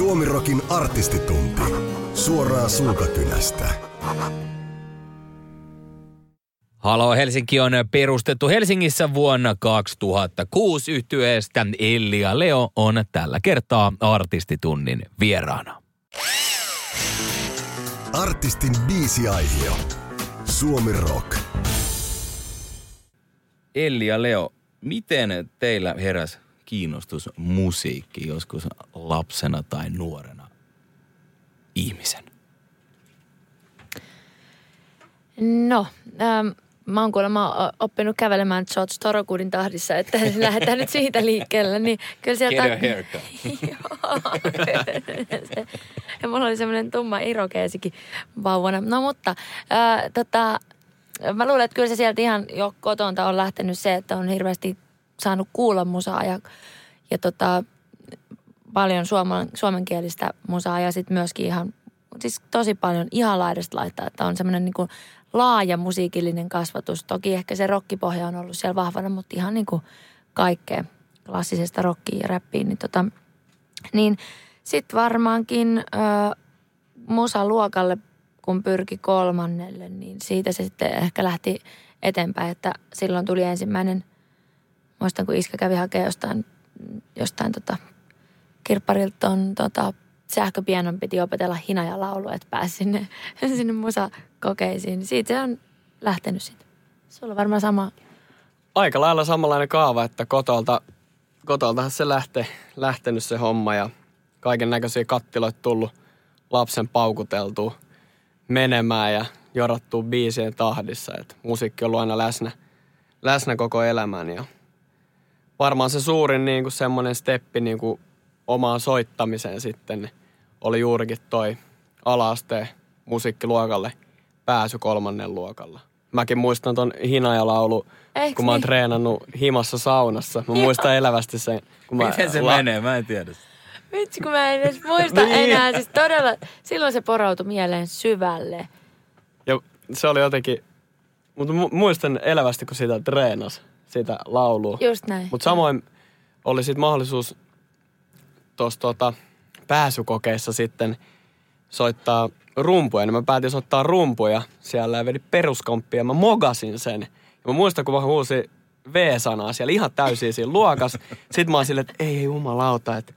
Suomirokin artistitunti. Suoraa suukakynästä. Halo Helsinki on perustettu Helsingissä vuonna 2006 yhtyeestä. Elli ja Leo on tällä kertaa artistitunnin vieraana. Artistin biisiaihio. Suomi Rock. Elli ja Leo, miten teillä heräs kiinnostus musiikki joskus lapsena tai nuorena ihmisen? No, ähm, mä oon kuulemma oppinut kävelemään George Torokudin tahdissa, että lähdetään nyt siitä liikkeelle. Niin kyllä sieltä... Get a haircut. Joo. ja mulla oli semmoinen tumma irokeesikin vauvana. No mutta, äh, tota, mä luulen, että kyllä se sieltä ihan jo kotonta on lähtenyt se, että on hirveästi saanut kuulla musaa ja, ja tota, paljon suomen, suomenkielistä musaa ja sitten myöskin ihan, siis tosi paljon ihan laidasta laittaa, että on semmoinen niin laaja musiikillinen kasvatus. Toki ehkä se rokkipohja on ollut siellä vahvana, mutta ihan niin kuin kaikkea klassisesta rockiin ja räppiin. Niin, tota, niin sitten varmaankin ö, musaluokalle, kun pyrki kolmannelle, niin siitä se sitten ehkä lähti eteenpäin, että silloin tuli ensimmäinen, muistan kun iskä kävi hakemaan jostain, jostain tota, kirpparilta tota, sähköpianon piti opetella hina ja laulu, että pääsi sinne, sinne musakokeisiin. Siitä se on lähtenyt sitten. Sulla on varmaan sama. Aika lailla samanlainen kaava, että kotolta, kotoltahan se lähte, lähtenyt se homma ja kaiken näköisiä kattiloita tullut lapsen paukuteltua menemään ja jorattuu biisien tahdissa. Että musiikki on ollut aina läsnä, läsnä koko elämän ja varmaan se suurin niin kuin semmoinen steppi niin kuin omaan soittamiseen sitten niin oli juurikin toi alaasteen musiikkiluokalle pääsy kolmannen luokalla. Mäkin muistan ton hinajalaulu, Eiks kun mä oon niin? treenannut himassa saunassa. Mä muistan elävästi sen. Kun mä Miten se la- menee? Mä en tiedä. Vitsi, kun mä en edes muista Niin. enää. Siis todella, silloin se porautui mieleen syvälle. Ja se oli jotenkin, mutta mu- muistan elävästi, kun sitä treenas, sitä laulua. Just näin. Mutta samoin oli sitten mahdollisuus tuossa tota, pääsykokeissa sitten soittaa rumpuja. Niin mä päätin soittaa rumpuja siellä ja vedin peruskomppia ja mä mogasin sen. Ja mä muistan, kun mä huusin V-sanaa siellä ihan täysin siinä luokas. Sitten mä oon silleen, että ei jumalauta, että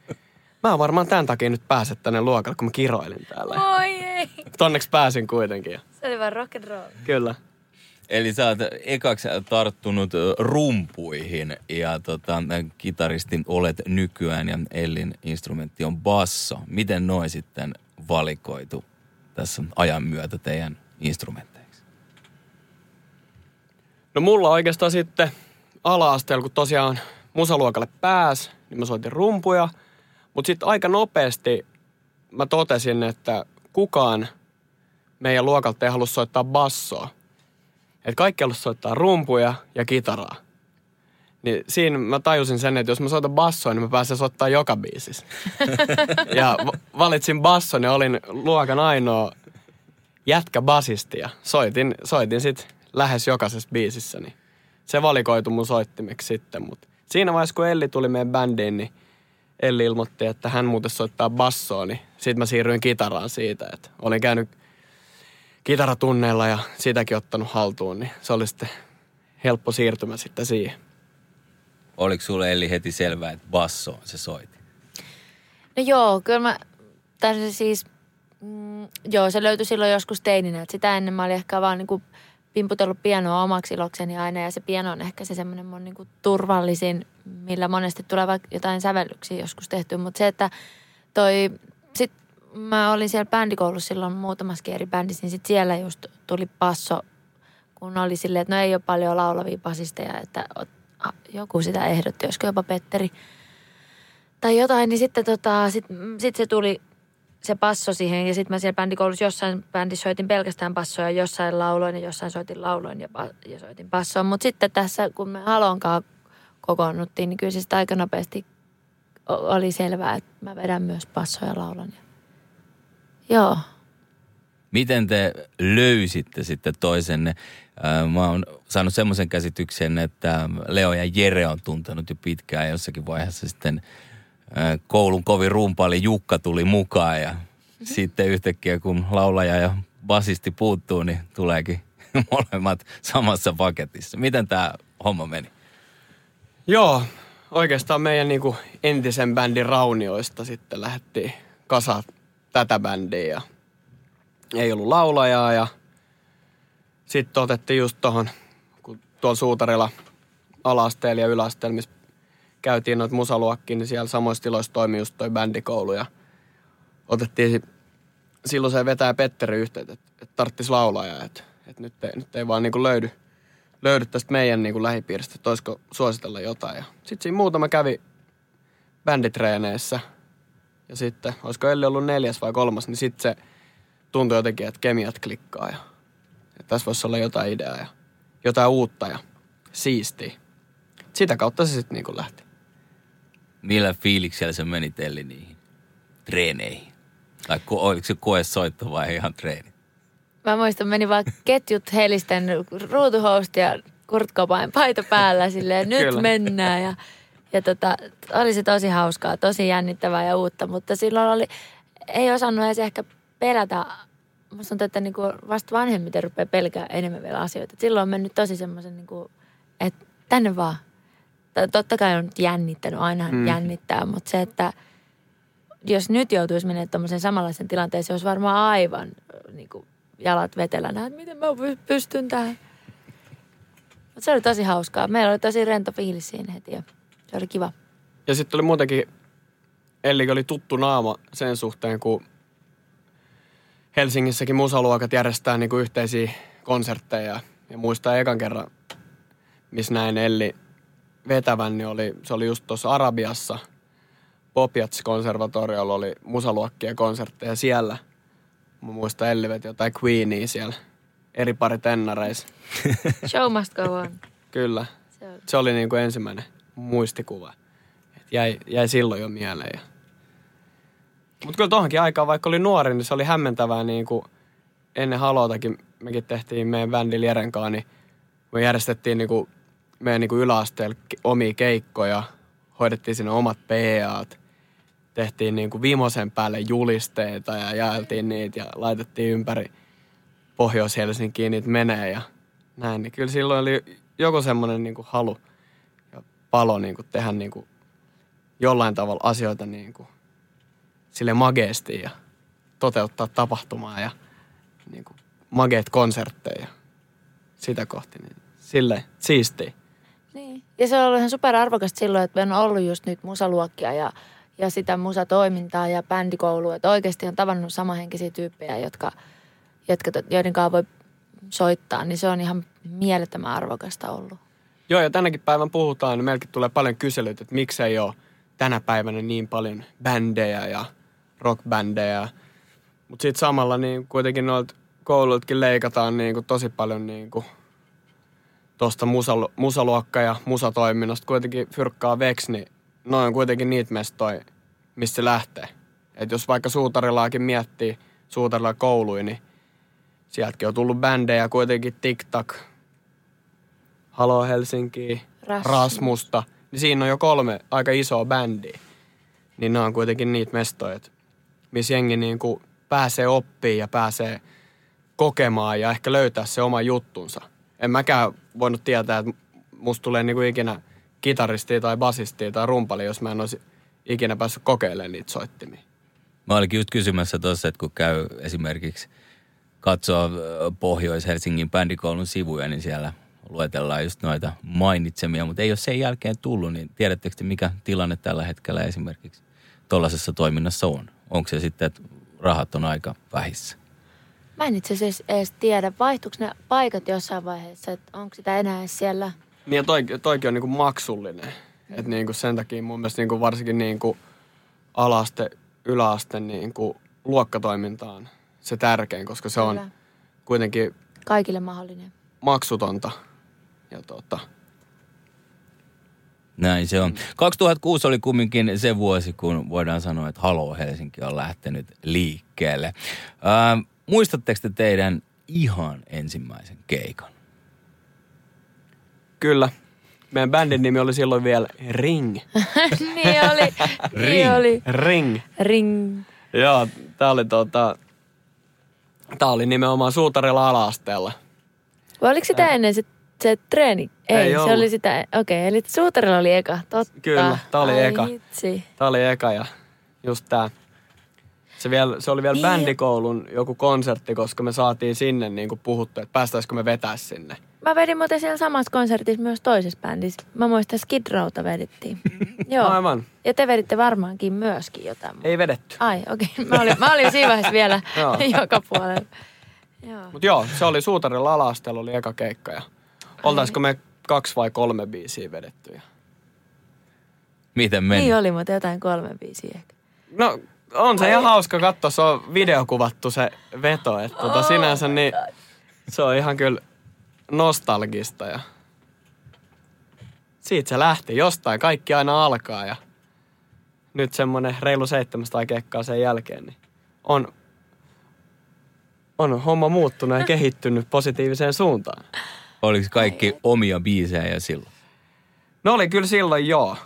mä oon varmaan tämän takia nyt pääse tänne luokalle, kun mä kiroilin täällä. Oi ei. Tonneksi pääsin kuitenkin. Se oli vaan rock and roll. Kyllä. Eli sä oot ekaksi tarttunut rumpuihin ja tota, kitaristin olet nykyään ja Ellin instrumentti on basso. Miten noin sitten valikoitu tässä ajan myötä teidän instrumenteiksi? No mulla oikeastaan sitten ala-asteella, kun tosiaan musaluokalle pääs, niin mä soitin rumpuja. Mutta sitten aika nopeasti mä totesin, että kukaan meidän luokalta ei halua soittaa bassoa. Että kaikki soittaa rumpuja ja kitaraa. Niin siinä mä tajusin sen, että jos mä soitan bassoa, niin mä pääsen soittaa joka biisissä. ja va- valitsin basson ja olin luokan ainoa jätkä basisti ja soitin, soitin sit lähes jokaisessa biisissä, niin se valikoitu mun soittimeksi sitten. Mutta siinä vaiheessa, kun Elli tuli meidän bändiin, niin Elli ilmoitti, että hän muuten soittaa bassoa, niin sitten mä siirryin kitaraan siitä, että olin käynyt kitaratunneilla ja sitäkin ottanut haltuun, niin se oli sitten helppo siirtymä sitten siihen. Oliko sulle Elli heti selvää, että basso se soiti? No joo, kyllä mä, tai se siis, mm, joo se löytyi silloin joskus teininä. Että sitä ennen mä olin ehkä vaan niinku pimputellut pianoa omaksi ilokseni aina ja se piano on ehkä se semmoinen mun niinku turvallisin, millä monesti tulee vaikka jotain sävellyksiä joskus tehty. Mutta se, että toi, mä olin siellä bändikoulussa silloin muutamaskin eri bändissä, niin sit siellä just tuli passo, kun oli silleen, että no ei ole paljon laulavia basisteja, että joku sitä ehdotti, olisiko jopa Petteri tai jotain, niin sitten tota, sit, sit se tuli se passo siihen ja sitten mä siellä bändikoulussa jossain bändissä soitin pelkästään passoja, jossain lauloin ja jossain soitin lauloin ja, ja soitin passoa. Mutta sitten tässä, kun me Halonkaan kokoonnuttiin, niin kyllä se sitten aika nopeasti oli selvää, että mä vedän myös passoja ja laulan. Ja... Joo. Miten te löysitte sitten toisenne? Mä oon saanut semmoisen käsityksen, että Leo ja Jere on tuntenut jo pitkään jossakin vaiheessa sitten koulun kovin rumpaali Jukka tuli mukaan ja sitten yhtäkkiä kun laulaja ja basisti puuttuu, niin tuleekin molemmat samassa paketissa. Miten tämä homma meni? Joo, oikeastaan meidän niinku entisen bändin raunioista sitten lähdettiin kasa tätä bändiä ja ei ollut laulajaa ja sitten otettiin just tuohon, kun tuolla Suutarilla alasteella ja yläasteella, missä käytiin noita musaluokkiin, niin siellä samoissa tiloissa toimi just toi bändikoulu ja otettiin si- silloin se vetää Petteri yhteyttä, että, että tarttis laulajaa, että, että nyt, ei, nyt ei vaan niinku löydy, löydy tästä meidän niinku lähipiiristä, että olisiko suositella jotain. Sitten siinä muutama kävi bänditreeneissä ja sitten, olisiko Elli ollut neljäs vai kolmas, niin sitten se tuntui jotenkin, että kemiat klikkaa ja, ja tässä voisi olla jotain ideaa ja jotain uutta ja siistiä. Sitä kautta se sitten niinku lähti. Millä fiiliksellä se meni Telli niihin treeneihin? Tai ko- oliko se koesoitto vai ihan treeni? Mä muistan, meni vaan ketjut helisten ruutuhoust ja Kurt Cobain paita päällä silleen, nyt Kyllä. mennään. Ja, ja tota, oli se tosi hauskaa, tosi jännittävää ja uutta, mutta silloin oli, ei osannut edes ehkä pelätä. Musta tuntuu, että niinku vasta vanhemmiten rupeaa pelkää enemmän vielä asioita. Et silloin on mennyt tosi semmoisen, niinku, että tänne vaan. Totta kai on nyt jännittänyt, aina mm. jännittää, mutta se, että jos nyt joutuisi menemään tuommoisen samanlaisen tilanteeseen, se olisi varmaan aivan niin kuin, jalat vetelänä, että miten mä py- pystyn tähän. Mutta se oli tosi hauskaa. Meillä oli tosi rento fiilis siinä heti se oli kiva. Ja sitten oli muutenkin, Elli oli tuttu naama sen suhteen, kun Helsingissäkin musaluokat järjestää niinku yhteisiä konsertteja. Ja muistaa ekan kerran, missä näin Elli vetävän, niin oli, se oli just tuossa Arabiassa. Popiats-konservatoriolla oli musaluokkien konsertteja siellä. Mä muistan Elli veti jotain Queenia siellä eri pari tennareissa. Show must go on. Kyllä. Se oli. Se oli niin kuin ensimmäinen muistikuva. Et jäi, jäi silloin jo mieleen. Mutta kyllä tuohonkin aikaan, vaikka oli nuori, niin se oli hämmentävää niin kuin ennen Halotakin mekin tehtiin meidän bändin Jeren kanssa, niin me järjestettiin niin kuin meidän niin kuin yläasteella omia keikkoja, hoidettiin sinne omat PAt, tehtiin niin kuin viimeisen päälle julisteita ja jaeltiin niitä ja laitettiin ympäri Pohjois-Helsinkiin niitä menee ja näin. Niin kyllä silloin oli joku semmoinen niin kuin halu palo niin kuin tehdä niin kuin jollain tavalla asioita niin kuin sille mageesti ja toteuttaa tapahtumaa ja niin kuin mageet konsertteja sitä kohti. Niin sille siistiä. Niin. Ja se on ollut ihan superarvokasta silloin, että meillä on ollut just nyt musaluokkia ja, ja sitä musatoimintaa ja bändikoulua. Että oikeasti on tavannut samanhenkisiä tyyppejä, jotka, jotka, joiden kanssa voi soittaa. Niin se on ihan mielettömän arvokasta ollut. Joo, ja tänäkin päivän puhutaan, niin meilläkin tulee paljon kyselyitä, että miksei ole tänä päivänä niin paljon bändejä ja rockbändejä. Mutta sitten samalla niin kuitenkin noilta kouluiltakin leikataan niin kuin tosi paljon niin kuin tuosta musalu- musaluokka- ja musatoiminnasta kuitenkin fyrkkaa veks, niin noin on kuitenkin niitä mestoja, mistä se lähtee. Et jos vaikka suutarilaakin miettii suutarilla kouluja, niin sieltäkin on tullut bändejä kuitenkin TikTok, Halo Helsinki, Rasmus. Rasmusta. Niin siinä on jo kolme aika isoa bändiä. Niin ne on kuitenkin niitä mestoja, missä jengi niin kuin pääsee oppimaan ja pääsee kokemaan ja ehkä löytää se oma juttunsa. En mäkään voinut tietää, että musta tulee niin kuin ikinä kitaristia tai basistia tai rumpali, jos mä en olisi ikinä päässyt kokeilemaan niitä soittimia. Mä olikin just kysymässä tuossa, että kun käy esimerkiksi katsoa Pohjois-Helsingin bändikoulun sivuja, niin siellä luetellaan just noita mainitsemia, mutta ei ole sen jälkeen tullut, niin tiedättekö te, mikä tilanne tällä hetkellä esimerkiksi tuollaisessa toiminnassa on? Onko se sitten, että rahat on aika vähissä? Mä en itse asiassa edes tiedä, vaihtuuko ne paikat jossain vaiheessa, että onko sitä enää edes siellä. Niin ja toi, toikin on niinku maksullinen. Että niinku sen takia mun mielestä niinku varsinkin niinku alaste, yläaste niinku luokkatoiminta on se tärkein, koska se on Kyllä. kuitenkin Kaikille mahdollinen. maksutonta. Ja tota, Näin se on. 2006 oli kumminkin se vuosi, kun voidaan sanoa, että Halo Helsinki on lähtenyt liikkeelle. Ää, muistatteko te teidän ihan ensimmäisen keikan? kyllä, Meidän bändin nimi oli silloin vielä Ring. niin oli. Niin oli. Ring. Ring. Joo, tää oli tota... Tää oli nimenomaan suutarilla ala-asteella. Vai oliko sitä ennen se, se treeni? Ei, Ei se ollut. oli sitä, okei, okay, eli suutarilla oli eka, totta. Kyllä, tää oli Ai eka. Hitsi. Tää oli eka ja just tää. Se, vielä, se oli vielä Niin. bändikoulun joku konsertti, koska me saatiin sinne niin kuin puhuttu, että päästäisikö me vetää sinne. Mä vedin muuten siellä samassa konsertissa myös toisessa bändissä. Mä muistan Skid Rowta vedettiin. Joo. Aivan. Ja te veditte varmaankin myöskin jotain. Ei vedetty. Ai, okei. Okay. Mä, olin, mä olin siinä vaiheessa vielä joka puolella. Joo. Mut joo, se oli suutarilla ala-asteella oli eka keikka ja oltaisiko me kaksi vai kolme biisiä vedetty. Ja... Miten meni? Niin oli, mutta jotain kolme biisiä ehkä. No on se ihan hauska katsoa, se on videokuvattu se veto, että tota, sinänsä niin se on ihan kyllä nostalgista ja siitä se lähti jostain, kaikki aina alkaa ja nyt semmonen reilu 700 kekkaa sen jälkeen, niin on, on homma muuttunut ja kehittynyt positiiviseen suuntaan. Oliko kaikki omia biisejä silloin? No oli kyllä silloin joo.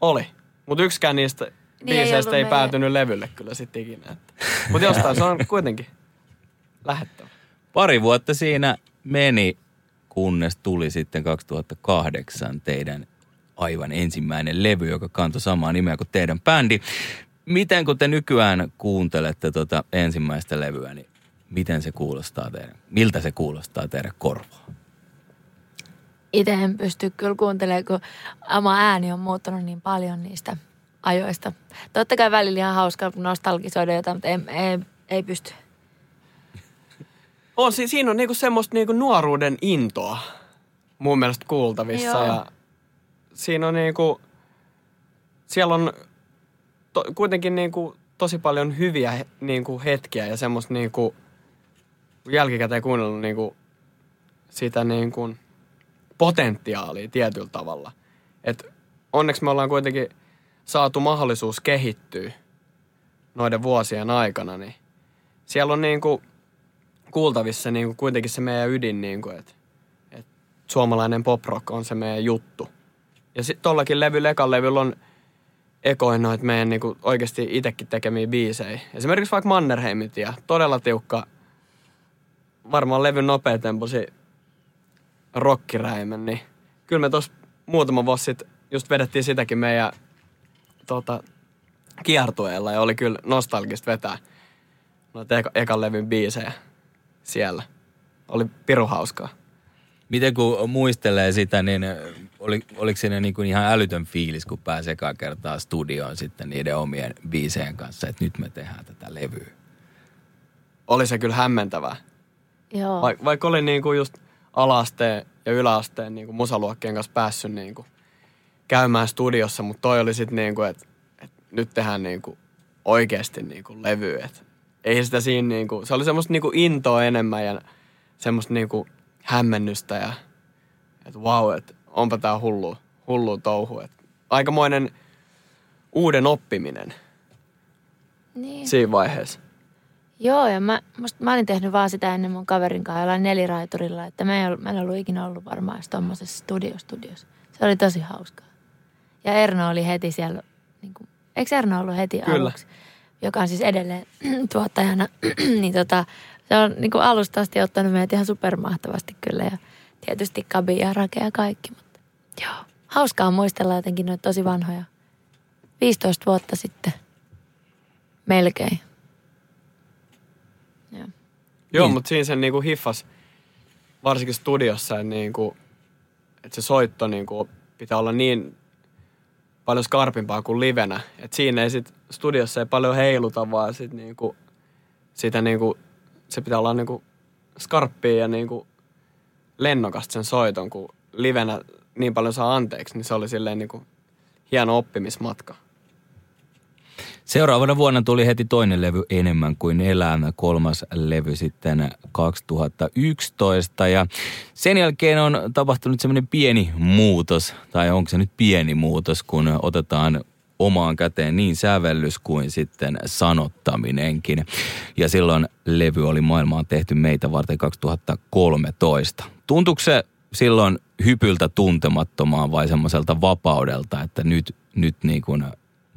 Oli. Mutta yksikään niistä Niin ei biiseistä ei, ei meidän- päätynyt levylle kyllä sitten ikinä. Mutta jostain se on kuitenkin lähettävä. Pari vuotta siinä meni, kunnes tuli sitten 2008 teidän aivan ensimmäinen levy, joka kantoi samaa nimeä kuin teidän bändi. Miten kun te nykyään kuuntelette tota ensimmäistä levyä, niin miten se kuulostaa teidän, miltä se kuulostaa teidän korvaan? Itse en pysty kyllä kuuntelemaan, kun oma ääni on muuttunut niin paljon niistä ajoista. Totta kai välillä ihan hauska nostalgisoida jotain, mutta ei, ei, ei pysty. On, si- siinä on niinku semmoista niinku nuoruuden intoa mun mielestä kuultavissa. Joo. Ja siinä on niinku, siellä on to, kuitenkin niinku tosi paljon hyviä niinku hetkiä ja semmoista niinku, jälkikäteen kuunnellut niinku sitä niinku potentiaalia tietyllä tavalla. Et onneksi me ollaan kuitenkin saatu mahdollisuus kehittyä noiden vuosien aikana, niin siellä on niinku kuultavissa niinku kuitenkin se meidän ydin, niinku, että et suomalainen pop-rock on se meidän juttu. Ja sitten tollakin levyllä, ekan levyllä on ekoin noita meidän niinku oikeasti itsekin tekemiä biisejä. Esimerkiksi vaikka Mannerheimit ja todella tiukka, varmaan levyn nopeatemposi rockiräimän, niin kyllä me tuossa muutama vuosi sitten just vedettiin sitäkin meidän tota, kiertueella ja oli kyllä nostalgista vetää noita eka, ekan levyn biisejä siellä. Oli piru hauskaa. Miten kun muistelee sitä, niin oli, oliko siinä niin kuin ihan älytön fiilis, kun pääsee ekaa kertaa studioon sitten niiden omien biiseen kanssa, että nyt me tehdään tätä levyä? Oli se kyllä hämmentävää. Joo. Vaik, vaikka oli niinku just alaasteen ja yläasteen niinku musaluokkien kanssa päässyt niinku käymään studiossa, mutta toi oli sitten niinku, että et nyt tehdään niinku oikeasti niinku levy. Et ei sitä siinä niinku, se oli semmoista niinku intoa enemmän ja semmoista niinku hämmennystä ja että vau, että onpa tää hullu, hullu touhu. Et aikamoinen uuden oppiminen Niin. siinä vaiheessa. Joo, ja mä, musta, mä olin tehnyt vaan sitä ennen mun kaverin kanssa jollain neliraiturilla, että me ei ollut, meillä ei ollut ikinä ollut varmaan edes tommosessa studio-studiossa. Se oli tosi hauskaa. Ja Erno oli heti siellä, niin kuin, eikö Erno ollut heti Kyllä. aluksi? Joka on siis edelleen tuottajana, niin tota, se on niin kuin alusta asti ottanut meidät ihan supermahtavasti kyllä. Ja tietysti Kabi ja Rake ja kaikki, mutta joo. Hauskaa muistella jotenkin noita tosi vanhoja. 15 vuotta sitten. Melkein. Joo. Niin. mutta siinä se niinku hiffas, varsinkin studiossa, että, niinku, että se soitto niinku pitää olla niin paljon skarpimpaa kuin livenä. Että siinä ei sit studiossa ei paljon heiluta, vaan sit niinku, sitä niinku, se pitää olla niinku skarppia ja niinku lennokasta sen soiton, kun livenä niin paljon saa anteeksi, niin se oli silleen niinku hieno oppimismatka. Seuraavana vuonna tuli heti toinen levy enemmän kuin elämä, kolmas levy sitten 2011 ja sen jälkeen on tapahtunut semmoinen pieni muutos, tai onko se nyt pieni muutos, kun otetaan omaan käteen niin sävellys kuin sitten sanottaminenkin. Ja silloin levy oli maailmaan tehty meitä varten 2013. Tuntuuko se silloin hypyltä tuntemattomaan vai semmoiselta vapaudelta, että nyt, nyt niin kuin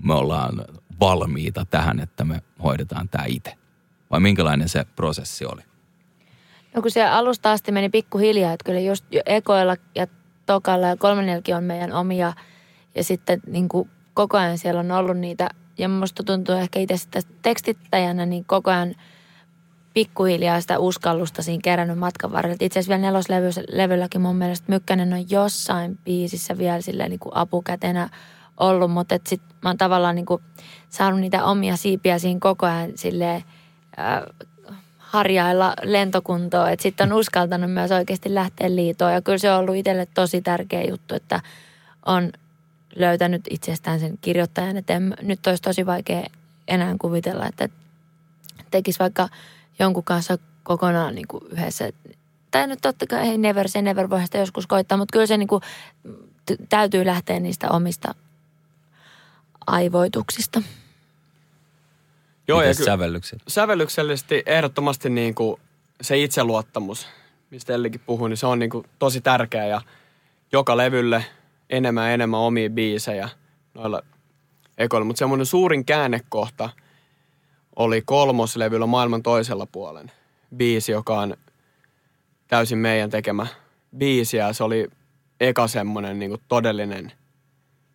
me ollaan valmiita tähän, että me hoidetaan tämä itse? Vai minkälainen se prosessi oli? No kun se alusta asti meni pikkuhiljaa, että kyllä just ekoilla ja tokalla ja kolmannelkin on meidän omia. Ja sitten niin kuin koko ajan siellä on ollut niitä, ja musta tuntuu ehkä itse sitä tekstittäjänä, niin koko ajan pikkuhiljaa sitä uskallusta siinä kerännyt matkan varrella. Itse asiassa vielä neloslevylläkin mun mielestä Mykkänen on jossain biisissä vielä silleen niin kuin apukätenä ollut, mutta sitten mä oon tavallaan niin kuin saanut niitä omia siipiä siinä koko ajan silleen, äh, harjailla lentokuntoa. Että sitten on uskaltanut myös oikeasti lähteä liitoon. Ja kyllä se on ollut itselle tosi tärkeä juttu, että on löytänyt itsestään sen kirjoittajan. Että en, nyt olisi tosi vaikea enää kuvitella, että tekisi vaikka jonkun kanssa kokonaan niin kuin yhdessä. Tai nyt totta kai ei never se never voi sitä joskus koittaa, mutta kyllä se niin kuin, täytyy lähteä niistä omista aivoituksista. Joo, ja sävellykset? Sävellyksellisesti ehdottomasti niin kuin se itseluottamus, mistä Ellikin puhui, niin se on niin kuin tosi tärkeä ja joka levylle enemmän ja enemmän omia biisejä noilla ekoilla. Mutta semmoinen suurin käännekohta oli kolmoslevyllä maailman toisella puolen biisi, joka on täysin meidän tekemä biisi ja se oli eka semmoinen niin kuin todellinen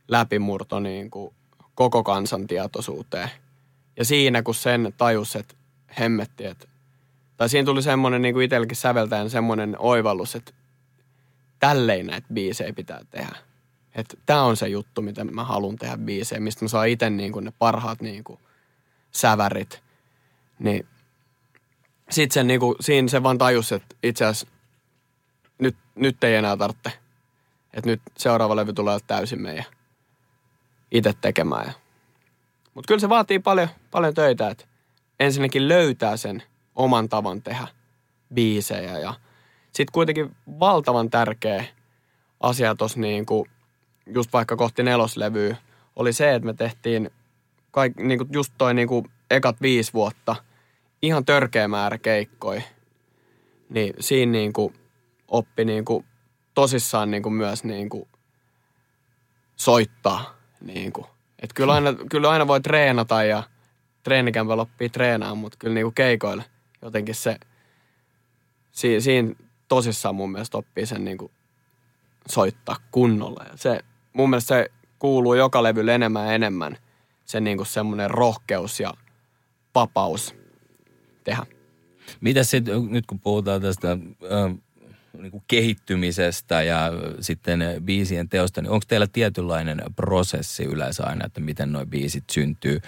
läpimurto niin kuin koko kansan tietoisuuteen – ja siinä kun sen tajus, että hemmetti, että, tai siinä tuli semmoinen niin kuin itselläkin säveltäjän semmoinen oivallus, että tälleen näitä biisejä pitää tehdä. Että tämä on se juttu, mitä mä haluan tehdä biisejä, mistä mä saan itse niin kuin ne parhaat niin kuin sävärit. Niin sitten sen niin kuin, siinä se vaan tajus, että itse asiassa nyt, nyt ei enää tarvitse. Että nyt seuraava levy tulee täysin meidän itse tekemään. Mutta kyllä se vaatii paljon, paljon töitä, että ensinnäkin löytää sen oman tavan tehdä biisejä. Ja sitten kuitenkin valtavan tärkeä asia tuossa niin just vaikka kohti neloslevyä oli se, että me tehtiin kaik, niin kuin just toi niin kuin ekat viisi vuotta ihan törkeä määrä keikkoja. Niin siinä niin kuin oppi niin kuin tosissaan niin kuin myös niin kuin soittaa niin kuin että kyllä aina, kyllä aina voi treenata ja treenikämpällä oppii treenaamaan, mutta kyllä niinku keikoilla jotenkin se, si, siinä tosissaan mun mielestä oppii sen niinku soittaa kunnolla. Ja se, mun mielestä se kuuluu joka levylle enemmän ja enemmän se niinku semmoinen rohkeus ja vapaus tehdä. Mitä sitten, nyt kun puhutaan tästä niin kehittymisestä ja sitten biisien teosta, niin onko teillä tietynlainen prosessi yleensä aina, että miten nuo biisit syntyy?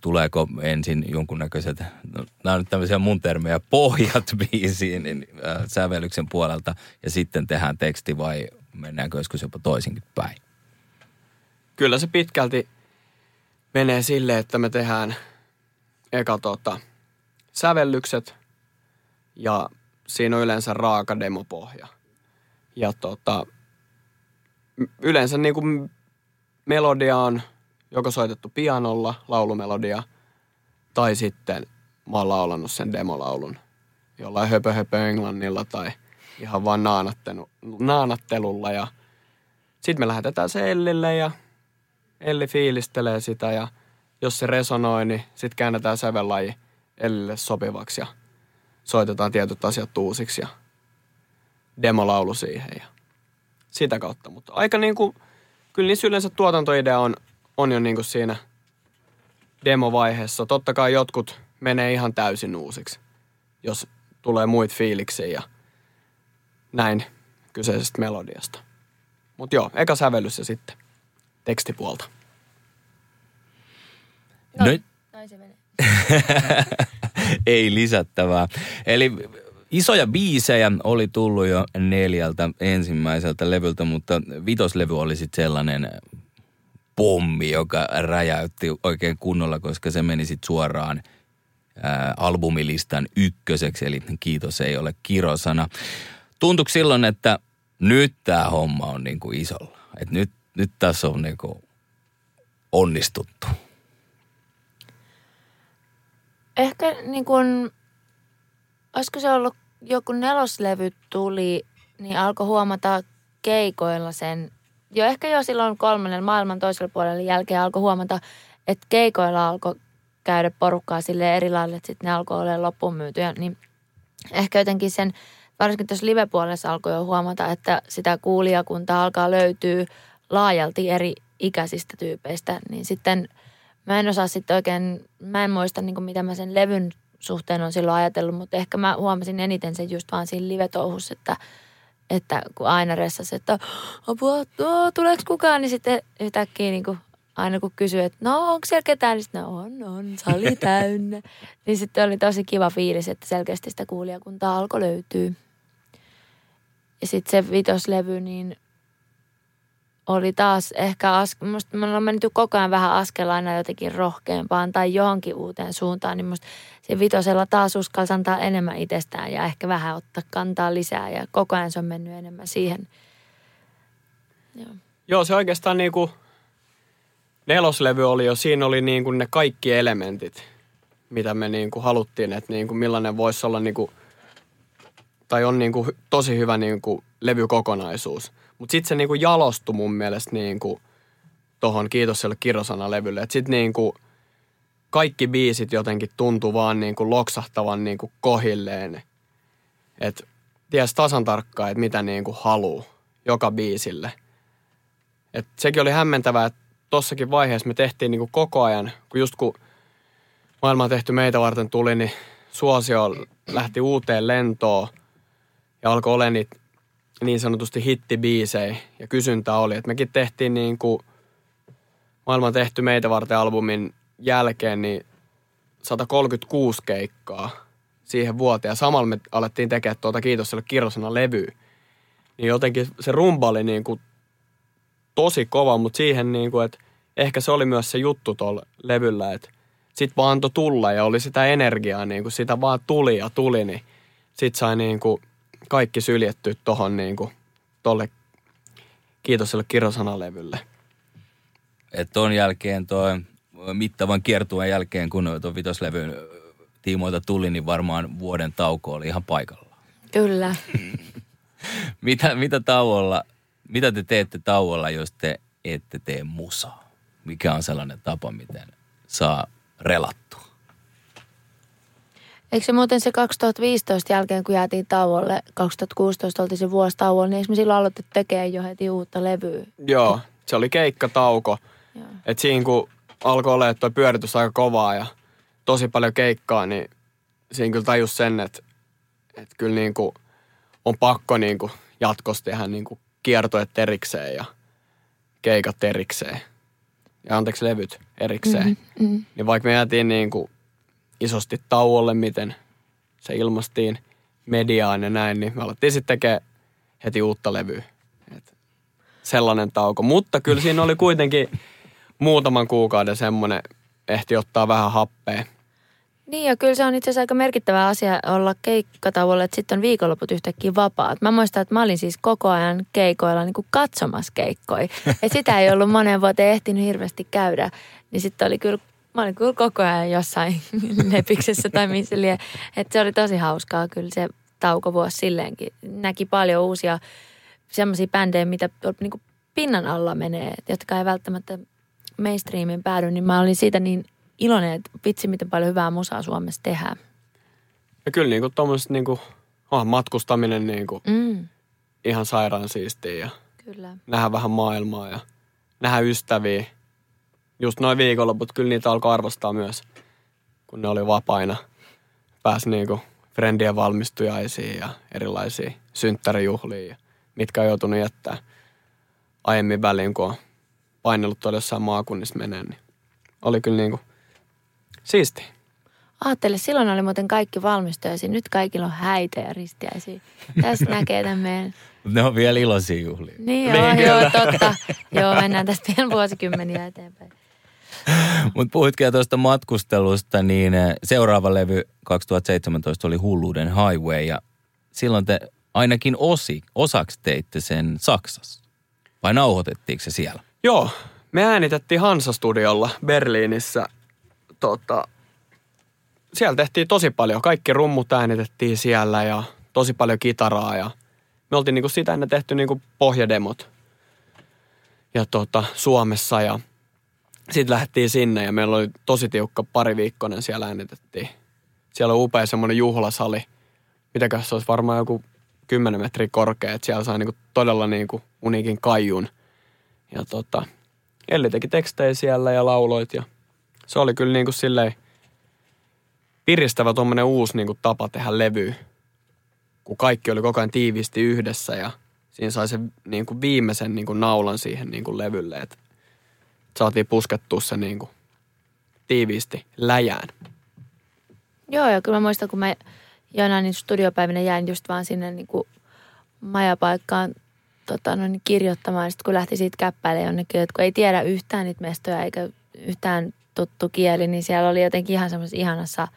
Tuleeko ensin jonkunnäköiset, no, nämä on nyt tämmöisiä mun termejä, pohjat biisiin niin, äh, sävellyksen puolelta ja sitten tehdään teksti vai mennäänkö joskus jopa toisinkin päin? Kyllä se pitkälti menee sille, että me tehdään eka tota, sävellykset ja siinä on yleensä raaka demopohja. Ja tota, yleensä niin kuin melodia on joko soitettu pianolla, laulumelodia, tai sitten mä oon laulannut sen demolaulun jollain höpö, höpö englannilla tai ihan vaan naanattelulla. Ja sitten me lähetetään se Ellille ja Elli fiilistelee sitä ja jos se resonoi, niin sitten käännetään sävellaji Ellille sopivaksi ja soitetaan tietyt asiat uusiksi ja demolaulu siihen ja sitä kautta. Mutta aika niin kuin, kyllä niissä yleensä tuotantoidea on, on jo niin kuin siinä demovaiheessa. Totta kai jotkut menee ihan täysin uusiksi, jos tulee muit fiiliksiä ja näin kyseisestä melodiasta. Mutta joo, eka sävellys ja sitten tekstipuolta. No, no, se menee. ei lisättävää. Eli isoja biisejä oli tullut jo neljältä ensimmäiseltä levyltä, mutta vitoslevy oli sitten sellainen pommi, joka räjäytti oikein kunnolla, koska se meni sitten suoraan ää, albumilistan ykköseksi, eli kiitos ei ole kirosana. Tuntuiko silloin, että nyt tämä homma on niinku isolla, että nyt, nyt tässä on niinku onnistuttu? Ehkä niin kuin, olisiko se ollut joku neloslevy tuli niin alkoi huomata keikoilla sen, jo ehkä jo silloin kolmannen maailman toisella puolella jälkeen alkoi huomata, että keikoilla alkoi käydä porukkaa sille eri lailla, että sitten ne alkoi olla loppuun myytyjä, niin ehkä jotenkin sen, varsinkin tuossa live-puolessa alkoi jo huomata, että sitä kuulijakuntaa alkaa löytyä laajalti eri ikäisistä tyypeistä, niin sitten mä en osaa sitten oikein, mä en muista niin mitä mä sen levyn suhteen on silloin ajatellut, mutta ehkä mä huomasin eniten sen just vaan siinä live-touhussa, että, että kun aina ressasi, että apua, no, tuleeko kukaan, niin sitten yhtäkkiä niin kuin aina kun kysyy, että no onko siellä ketään, niin sitten no, on, on, sali täynnä. niin sitten oli tosi kiva fiilis, että selkeästi sitä kuulijakuntaa alkoi löytyy. Ja sitten se vitoslevy, niin oli taas ehkä, as, musta me ollaan mennyt koko ajan vähän askel aina jotenkin rohkeampaan tai johonkin uuteen suuntaan, niin musta se vitosella taas uskalsi antaa enemmän itsestään ja ehkä vähän ottaa kantaa lisää ja koko ajan se on mennyt enemmän siihen. Joo, Joo se oikeastaan niin kuin neloslevy oli jo, siinä oli niin kuin ne kaikki elementit, mitä me niin kuin haluttiin, että niin kuin millainen voisi olla niin kuin, tai on niin kuin tosi hyvä niin kuin levykokonaisuus. Mutta sitten se niin kuin jalostui mun mielestä niin kuin tohon Kiitos sille kirosana-levylle. Että sitten niin kuin kaikki biisit jotenkin tuntui vaan niin kuin loksahtavan niin kuin kohilleen. Että ties tasan tarkkaan, että mitä niin kuin haluu joka biisille. Et sekin oli hämmentävää, että tossakin vaiheessa me tehtiin niin kuin koko ajan, kun just kun maailma tehty meitä varten tuli, niin suosio lähti uuteen lentoon ja alkoi olla niitä niin sanotusti hittibiisejä ja kysyntä oli. Että mekin tehtiin niin kuin maailman tehty meitä varten albumin jälkeen niin 136 keikkaa siihen vuoteen. Ja samalla me alettiin tekemään tuota Kiitos sille kirosana levyä. Niin jotenkin se rumba oli niin kuin tosi kova, mutta siihen niin kuin, että ehkä se oli myös se juttu tuolla levyllä, että sit vaan antoi tulla ja oli sitä energiaa, niin kuin sitä vaan tuli ja tuli, niin sit sai niin kuin kaikki syljetty tohon niin tolle kiitos sille kirjosanalevylle. Et ton jälkeen toi mittavan kiertueen jälkeen, kun tuon vitoslevyn tiimoilta tuli, niin varmaan vuoden tauko oli ihan paikalla. Kyllä. mitä, mitä tauolla, mitä te teette tauolla, jos te ette tee musaa? Mikä on sellainen tapa, miten saa relattua? Eikö se muuten se 2015 jälkeen, kun jäätiin tauolle, 2016 oltiin se vuosi tauolla, niin eikö me silloin aloitettu tekemään jo heti uutta levyä? Joo, se oli keikkatauko. Että siinä kun alkoi olla tuo pyöritys aika kovaa ja tosi paljon keikkaa, niin siinä kyllä tajus sen, että, että kyllä niin kuin on pakko niin kuin jatkossa tehdä niin kuin kiertoet erikseen ja keikat erikseen. Ja anteeksi, levyt erikseen. Mm-hmm, mm-hmm. Niin vaikka me jäätiin niin kuin isosti tauolle, miten se ilmastiin mediaan ja näin, niin me alettiin sitten tekemään heti uutta levyä. Et sellainen tauko. Mutta kyllä siinä oli kuitenkin muutaman kuukauden semmoinen, ehti ottaa vähän happea. Niin ja kyllä se on itse asiassa aika merkittävä asia olla keikkatauolla, että sitten on viikonloput yhtäkkiä vapaat. Mä muistan, että mä olin siis koko ajan keikoilla niin kuin katsomassa keikkoja. Ja sitä ei ollut monen vuoteen ehtinyt hirveästi käydä. Niin sitten oli kyllä mä olin kyllä koko ajan jossain lepiksessä tai missä lie. Että se oli tosi hauskaa kyllä se taukovuosi silleenkin. Näki paljon uusia semmoisia bändejä, mitä niin kuin pinnan alla menee, jotka ei välttämättä mainstreamin päädy, niin mä olin siitä niin iloinen, että vitsi miten paljon hyvää musaa Suomessa tehdään. Ja kyllä niin kuin tuommoiset niin kuin, oh, matkustaminen niin kuin, mm. ihan sairaan siistiä ja kyllä. nähdä vähän maailmaa ja nähdä ystäviä – just noin viikonloput, kyllä niitä alkoi arvostaa myös, kun ne oli vapaina. Pääsi niinku frendien valmistujaisiin ja erilaisiin synttärijuhliin, mitkä on joutunut jättää aiemmin väliin, kun on painellut tuolla jossain maakunnissa menee, niin oli kyllä niinku siisti. Aattele, silloin oli muuten kaikki valmistujaisia. Nyt kaikilla on häitä ja ristiäisiä. Tässä näkee tämän meidän... Ne on vielä iloisia juhlia. Niin joo, niin, joo, totta. Joo, mennään tästä vielä vuosikymmeniä eteenpäin. Mutta puhuitkin tuosta matkustelusta, niin eh, seuraava levy 2017 oli Hulluuden Highway ja silloin te ainakin osi, osaksi teitte sen Saksassa. Vai nauhoitettiinko se siellä? Joo, me äänitettiin Hansa-studiolla Berliinissä. Tota, siellä tehtiin tosi paljon. Kaikki rummut äänitettiin siellä ja tosi paljon kitaraa ja me oltiin niinku sitä ennen tehty niinku pohjademot ja tota, Suomessa ja sitten lähdettiin sinne ja meillä oli tosi tiukka pari viikkoinen siellä äänitettiin. Siellä on upea semmoinen juhlasali. Mitäkös se olisi varmaan joku 10 metriä korkea, että siellä sai niinku todella niinku uniikin kaijun. Ja tota, Elli teki tekstejä siellä ja lauloit ja se oli kyllä niinku silleen piristävä tuommoinen uusi niinku tapa tehdä levy, kun kaikki oli koko ajan tiiviisti yhdessä ja siinä sai sen niinku viimeisen niinku naulan siihen niinku levylle, että saatiin puskettua se niinku tiiviisti läjään. Joo, ja kyllä mä muistan, kun mä jonain niin studiopäivinä jäin just vaan sinne niin kuin majapaikkaan tota, no, niin kirjoittamaan. Sitten kun lähti siitä käppäille jonnekin, että kun ei tiedä yhtään niitä mestoja eikä yhtään tuttu kieli, niin siellä oli jotenkin ihan semmoisessa ihanassa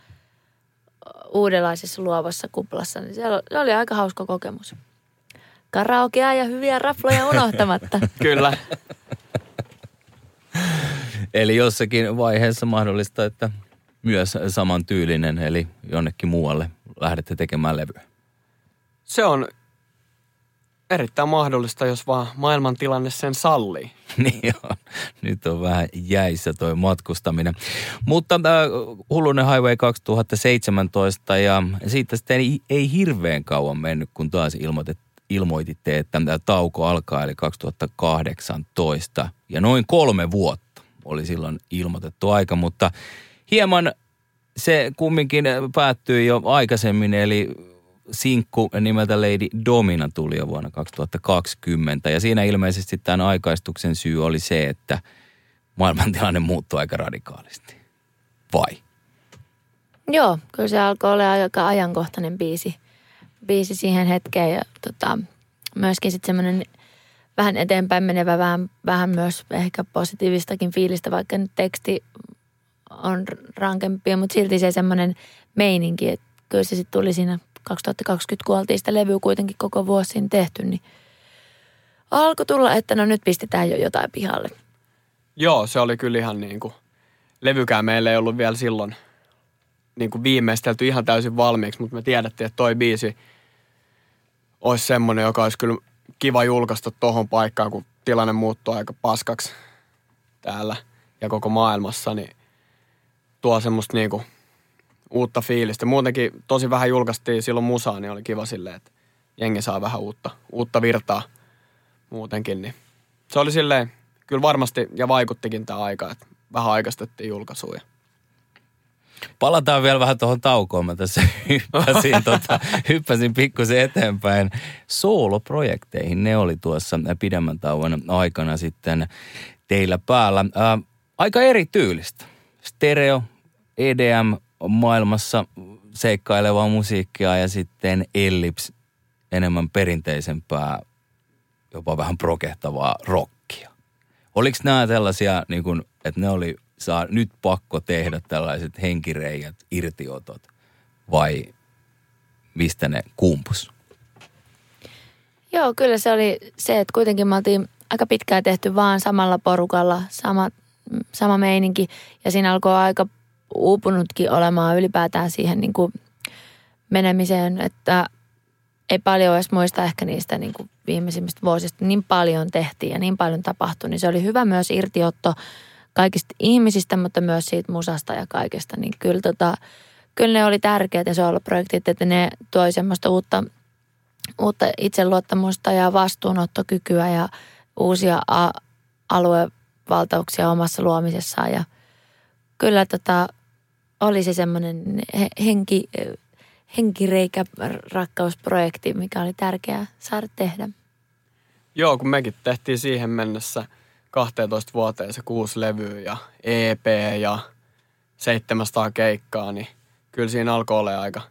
uudenlaisessa luovassa kuplassa. Niin siellä se oli aika hauska kokemus. Karaokea ja hyviä rafloja unohtamatta. Kyllä. Eli jossakin vaiheessa mahdollista, että myös samantyylinen, eli jonnekin muualle lähdette tekemään levyä. Se on erittäin mahdollista, jos vaan maailmantilanne sen sallii. niin joo, nyt on vähän jäissä toi matkustaminen. Mutta äh, Hullunen Highway 2017 ja siitä sitten ei, ei hirveän kauan mennyt, kun taas ilmoitet, ilmoititte, että tämä tauko alkaa, eli 2018. Ja noin kolme vuotta oli silloin ilmoitettu aika, mutta hieman se kumminkin päättyi jo aikaisemmin, eli sinkku nimeltä Lady Domina tuli jo vuonna 2020. Ja siinä ilmeisesti tämän aikaistuksen syy oli se, että maailmantilanne muuttui aika radikaalisti. Vai? Joo, kyllä se alkoi olla aika ajankohtainen biisi, biisi siihen hetkeen ja tota, myöskin sitten semmoinen vähän eteenpäin menevä, vähän, vähän myös ehkä positiivistakin fiilistä, vaikka nyt teksti on rankempi, mutta silti se semmoinen meininki, että kyllä se sitten tuli siinä 2020, kun oltiin sitä levyä kuitenkin koko vuosi tehty, niin alkoi tulla, että no nyt pistetään jo jotain pihalle. Joo, se oli kyllä ihan niin kuin, levykään meillä ei ollut vielä silloin niin kuin viimeistelty ihan täysin valmiiksi, mutta me tiedettiin, että toi biisi olisi semmoinen, joka olisi kyllä kiva julkaista tohon paikkaan, kun tilanne muuttuu aika paskaksi täällä ja koko maailmassa, niin tuo semmoista niinku uutta fiilistä. Muutenkin tosi vähän julkaistiin silloin musaa, niin oli kiva silleen, että jengi saa vähän uutta, uutta virtaa muutenkin. Niin se oli silleen, kyllä varmasti ja vaikuttikin tämä aika, että vähän aikaistettiin julkaisuja. Palataan vielä vähän tuohon taukoon. Mä tässä hyppäsin, tota, hyppäsin pikkusen eteenpäin. Sooloprojekteihin, ne oli tuossa pidemmän tauon aikana sitten teillä päällä. Ää, aika erityylistä. Stereo, EDM maailmassa seikkailevaa musiikkia ja sitten Ellips enemmän perinteisempää, jopa vähän prokehtavaa rockia. Oliko nämä tällaisia, niin kun, että ne oli saa nyt pakko tehdä tällaiset henkireijät, irtiotot vai mistä ne kumpus? Joo, kyllä se oli se, että kuitenkin me oltiin aika pitkään tehty vaan samalla porukalla, sama, sama meininki ja siinä alkoi aika uupunutkin olemaan ylipäätään siihen niin kuin menemiseen, että ei paljon edes muista ehkä niistä niin kuin viimeisimmistä vuosista. Niin paljon tehtiin ja niin paljon tapahtui, niin se oli hyvä myös irtiotto kaikista ihmisistä, mutta myös siitä musasta ja kaikesta. Niin kyllä, tota, kyllä ne oli tärkeät ja sooloprojektit, että ne toi semmoista uutta, uutta itseluottamusta ja vastuunottokykyä ja uusia a- aluevaltauksia omassa luomisessaan. Ja kyllä tota, oli se semmoinen henki, henkireikä rakkausprojekti, mikä oli tärkeää saada tehdä. Joo, kun mekin tehtiin siihen mennessä 12 vuoteen se kuusi levyä ja EP ja 700 keikkaa, niin kyllä siinä alkoi olla aika,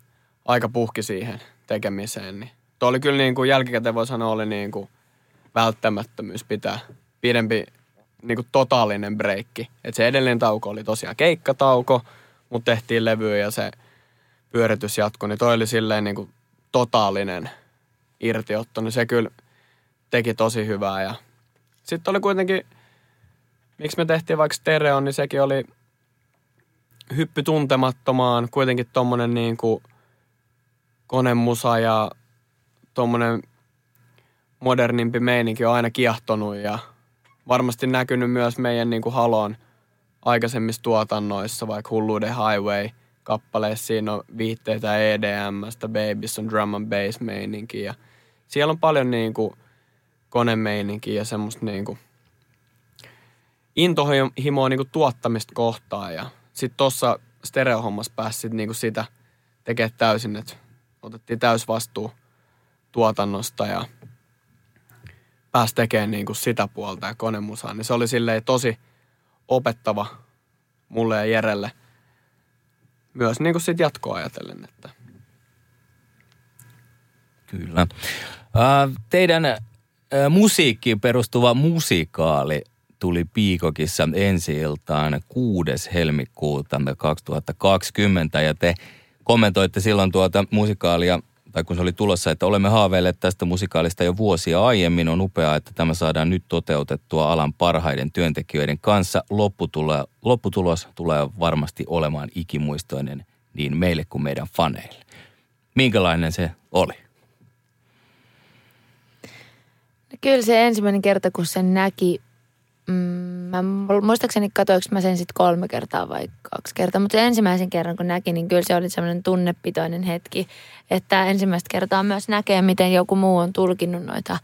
aika puhki siihen tekemiseen. Niin tuo oli kyllä niin kuin jälkikäteen voi sanoa, oli niin kuin välttämättömyys pitää pidempi niin kuin totaalinen breikki. Et se edellinen tauko oli tosiaan keikkatauko – mutta tehtiin levyä ja se pyöritys jatkoi, niin toi oli silleen niin kuin totaalinen irtiotto, niin se kyllä teki tosi hyvää. Ja sitten oli kuitenkin, miksi me tehtiin vaikka stereo, niin sekin oli hyppy tuntemattomaan, kuitenkin tommonen niin kuin konemusa ja tommonen modernimpi meininki on aina kiehtonut ja varmasti näkynyt myös meidän niin kuin Halon aikaisemmissa tuotannoissa, vaikka Hulluuden Highway kappaleessa siinä on viitteitä EDMstä, Babies on drum and bass meininki ja siellä on paljon niin kuin konemeininkiä ja semmoista niin kuin intohimoa niin kuin tuottamista kohtaan ja sitten tuossa stereohommassa pääsi niin kuin sitä tekemään täysin, että otettiin täysvastuu tuotannosta ja pääsi tekemään niin kuin sitä puolta ja konemusaa, niin se oli silleen tosi opettava mulle ja Jerelle myös niin kuin sit jatkoa ajatellen, että Kyllä. Teidän musiikkiin perustuva musikaali tuli Piikokissa ensi iltaan 6. helmikuuta 2020 ja te kommentoitte silloin tuota musikaalia tai kun se oli tulossa, että olemme haaveilleet tästä musikaalista jo vuosia aiemmin. On upeaa, että tämä saadaan nyt toteutettua alan parhaiden työntekijöiden kanssa. Lopputulo, lopputulos tulee varmasti olemaan ikimuistoinen niin meille kuin meidän faneille. Minkälainen se oli? No kyllä se ensimmäinen kerta, kun sen näki, mm, mä muistaakseni katoinko mä sen sitten kolme kertaa vai kaksi kertaa, mutta ensimmäisen kerran kun näki, niin kyllä se oli semmoinen tunnepitoinen hetki, että ensimmäistä kertaa myös näkee, miten joku muu on tulkinnut noita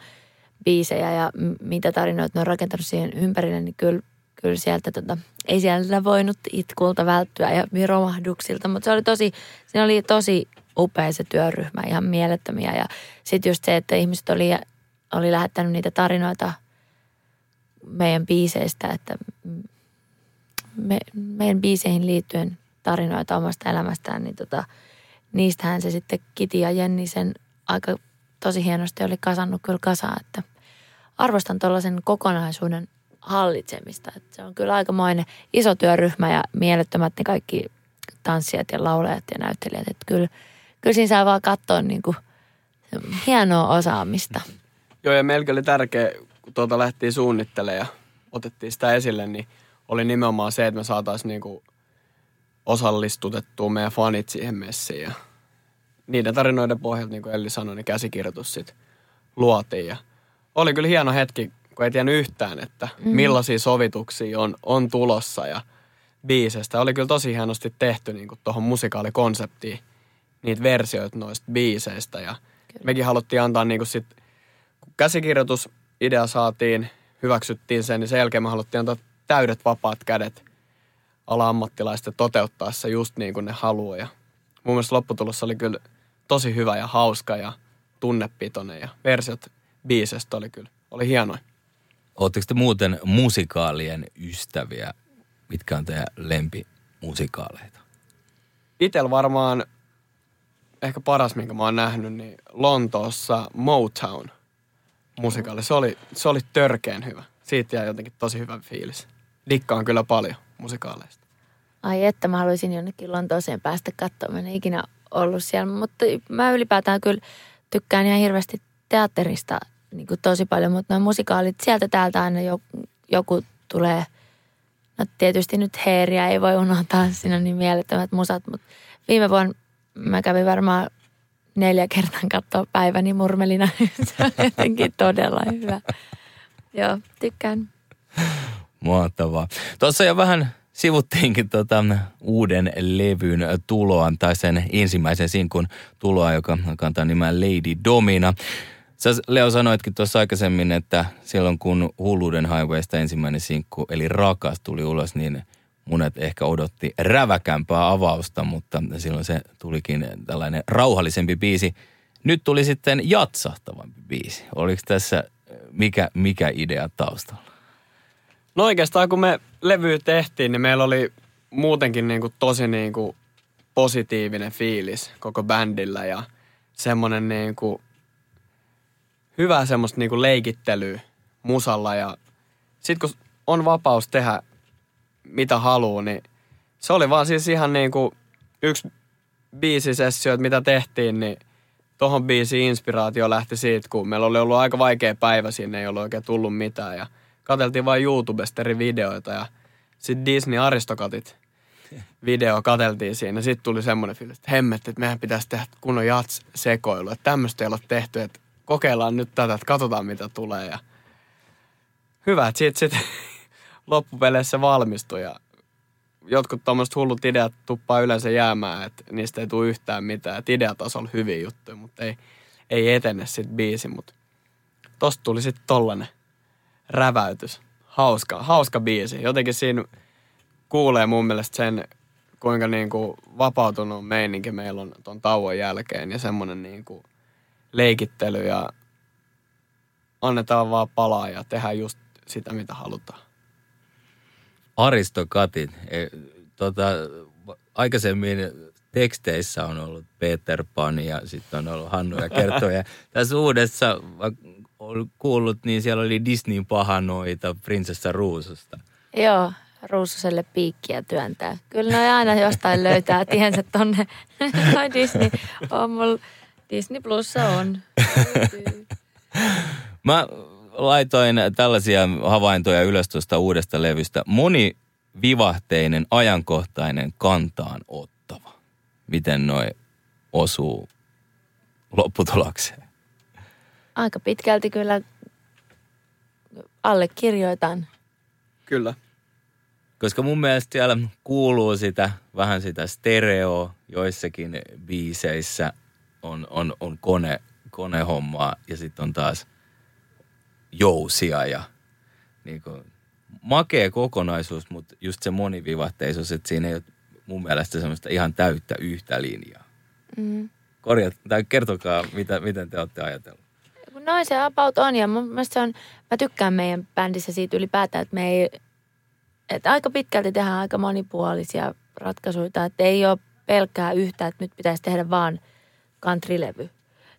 biisejä ja mitä tarinoita ne on rakentanut siihen ympärille, niin kyllä, kyllä sieltä tota, ei sieltä voinut itkulta välttyä ja romahduksilta, mutta se oli tosi, siinä oli tosi upea se työryhmä, ihan mielettömiä ja sitten just se, että ihmiset oli, oli lähettänyt niitä tarinoita meidän biiseistä, että me, meidän biiseihin liittyen tarinoita omasta elämästään, niin tota, niistähän se sitten Kiti ja Jenni sen aika tosi hienosti oli kasannut kyllä kasaan, että arvostan tuollaisen kokonaisuuden hallitsemista. Että se on kyllä aikamoinen iso työryhmä ja mielettömät ne kaikki tanssijat ja laulajat ja näyttelijät. Että kyllä, kyllä siinä saa vaan katsoa niin kuin hienoa osaamista. Joo ja meillä oli tärkeä, kun tuota lähtiin suunnittelemaan ja otettiin sitä esille, niin oli nimenomaan se, että me saataisiin niinku osallistutettua meidän fanit siihen messiin. Ja niiden tarinoiden pohjalta, niin kuin Elli sanoi, niin käsikirjoitus sitten luotiin. Ja oli kyllä hieno hetki, kun ei tiennyt yhtään, että mm. millaisia sovituksia on, on tulossa ja biisestä. Oli kyllä tosi hienosti tehty niin tuohon musikaalikonseptiin niitä versioita noista biiseistä. Ja kyllä. mekin haluttiin antaa niin kuin sit, käsikirjoitusidea saatiin, hyväksyttiin sen, niin sen jälkeen me haluttiin antaa täydet vapaat kädet ala-ammattilaisten toteuttaa se just niin kuin ne haluaa. Ja mun mielestä lopputulos oli kyllä tosi hyvä ja hauska ja tunnepitoinen ja versiot biisestä oli kyllä, oli hienoin. Oletteko te muuten musikaalien ystäviä? Mitkä on teidän lempimusikaaleita? Itel varmaan ehkä paras, minkä mä oon nähnyt, niin Lontoossa Motown musikaali. Se oli, se oli törkeen hyvä. Siitä jäi jotenkin tosi hyvä fiilis. Dikkaan kyllä paljon musikaaleista. Ai että mä haluaisin jonnekin Lontooseen päästä katsomaan. Mä en ikinä ollut siellä, mutta mä ylipäätään kyllä tykkään ihan hirveästi teatterista niin kuin tosi paljon, mutta nämä musikaalit, sieltä täältä aina joku, joku tulee. No tietysti nyt Heeriä ei voi unohtaa, siinä on niin mielettömät musat, mutta viime vuonna mä kävin varmaan neljä kertaa katsoa päiväni murmelina. Se on jotenkin todella hyvä. Joo, tykkään. Mahtavaa. Tuossa jo vähän sivuttiinkin tota uuden levyn tuloa, tai sen ensimmäisen sinkun tuloa, joka kantaa nimeä Lady Domina. Sä Leo sanoitkin tuossa aikaisemmin, että silloin kun Hulluuden Highwaysta ensimmäinen sinkku, eli Rakas, tuli ulos, niin monet ehkä odotti räväkämpää avausta, mutta silloin se tulikin tällainen rauhallisempi biisi. Nyt tuli sitten jatsahtavampi biisi. Oliko tässä mikä, mikä idea taustalla? No oikeastaan kun me levy tehtiin, niin meillä oli muutenkin niin kuin tosi niin kuin positiivinen fiilis koko bändillä ja semmoinen niin kuin hyvää semmoista niin kuin leikittelyä musalla ja sitten kun on vapaus tehdä mitä haluaa, niin se oli vaan siis ihan niin kuin yksi biisisessio, mitä tehtiin, niin tohon biisiin inspiraatio lähti siitä, kun meillä oli ollut aika vaikea päivä sinne, ei ollut oikein tullut mitään ja katseltiin vain YouTubesta eri videoita ja sitten Disney Aristokatit video kateltiin siinä. Sitten tuli semmoinen fiilis, että hemmet, että meidän pitäisi tehdä kunnon jats-sekoilu. Että tämmöistä ei ole tehty, että kokeillaan nyt tätä, että katsotaan mitä tulee. Ja hyvä, että siitä sitten loppupeleissä valmistui ja jotkut tuommoiset hullut ideat tuppaa yleensä jäämään, että niistä ei tule yhtään mitään. Että ideatasolla hyviä juttuja, mutta ei, ei etene sitten biisi. Mutta tosta tuli sitten tollanen räväytys. Hauska, hauska biisi. Jotenkin siinä kuulee mun mielestä sen, kuinka niin kuin vapautunut meininki meillä on ton tauon jälkeen ja semmoinen niin kuin leikittely ja annetaan vaan palaa ja tehdään just sitä, mitä halutaan. Aristokatit. E, tota, aikaisemmin teksteissä on ollut Peter Pan ja sitten on ollut Hannu ja Kertoja. Tässä uudessa on kuullut, niin siellä oli Disneyn pahanoita Prinsessa Ruususta. Joo, Ruususelle piikkiä työntää. Kyllä ne aina jostain löytää tiensä tonne. Noi Disney on mulla, Disney Plussa on. Mä laitoin tällaisia havaintoja ylös tuosta uudesta levystä. Moni vivahteinen, ajankohtainen, kantaan ottava. Miten noi osuu lopputulokseen? Aika pitkälti kyllä allekirjoitan. Kyllä. Koska mun mielestä siellä kuuluu sitä, vähän sitä stereo joissakin biiseissä on, on, on kone, konehommaa ja sitten on taas jousia ja niin kuin, makea kokonaisuus, mutta just se monivivahteisuus, että siinä ei ole mun mielestä semmoista ihan täyttä yhtä linjaa. Mm. Korjat, tai kertokaa, mitä, miten te olette ajatellut. Kun noin se about on ja mun mielestä se on, mä tykkään meidän bändissä siitä ylipäätään, että me ei, että aika pitkälti tehdään aika monipuolisia ratkaisuja, että ei ole pelkkää yhtä, että nyt pitäisi tehdä vaan countrylevy.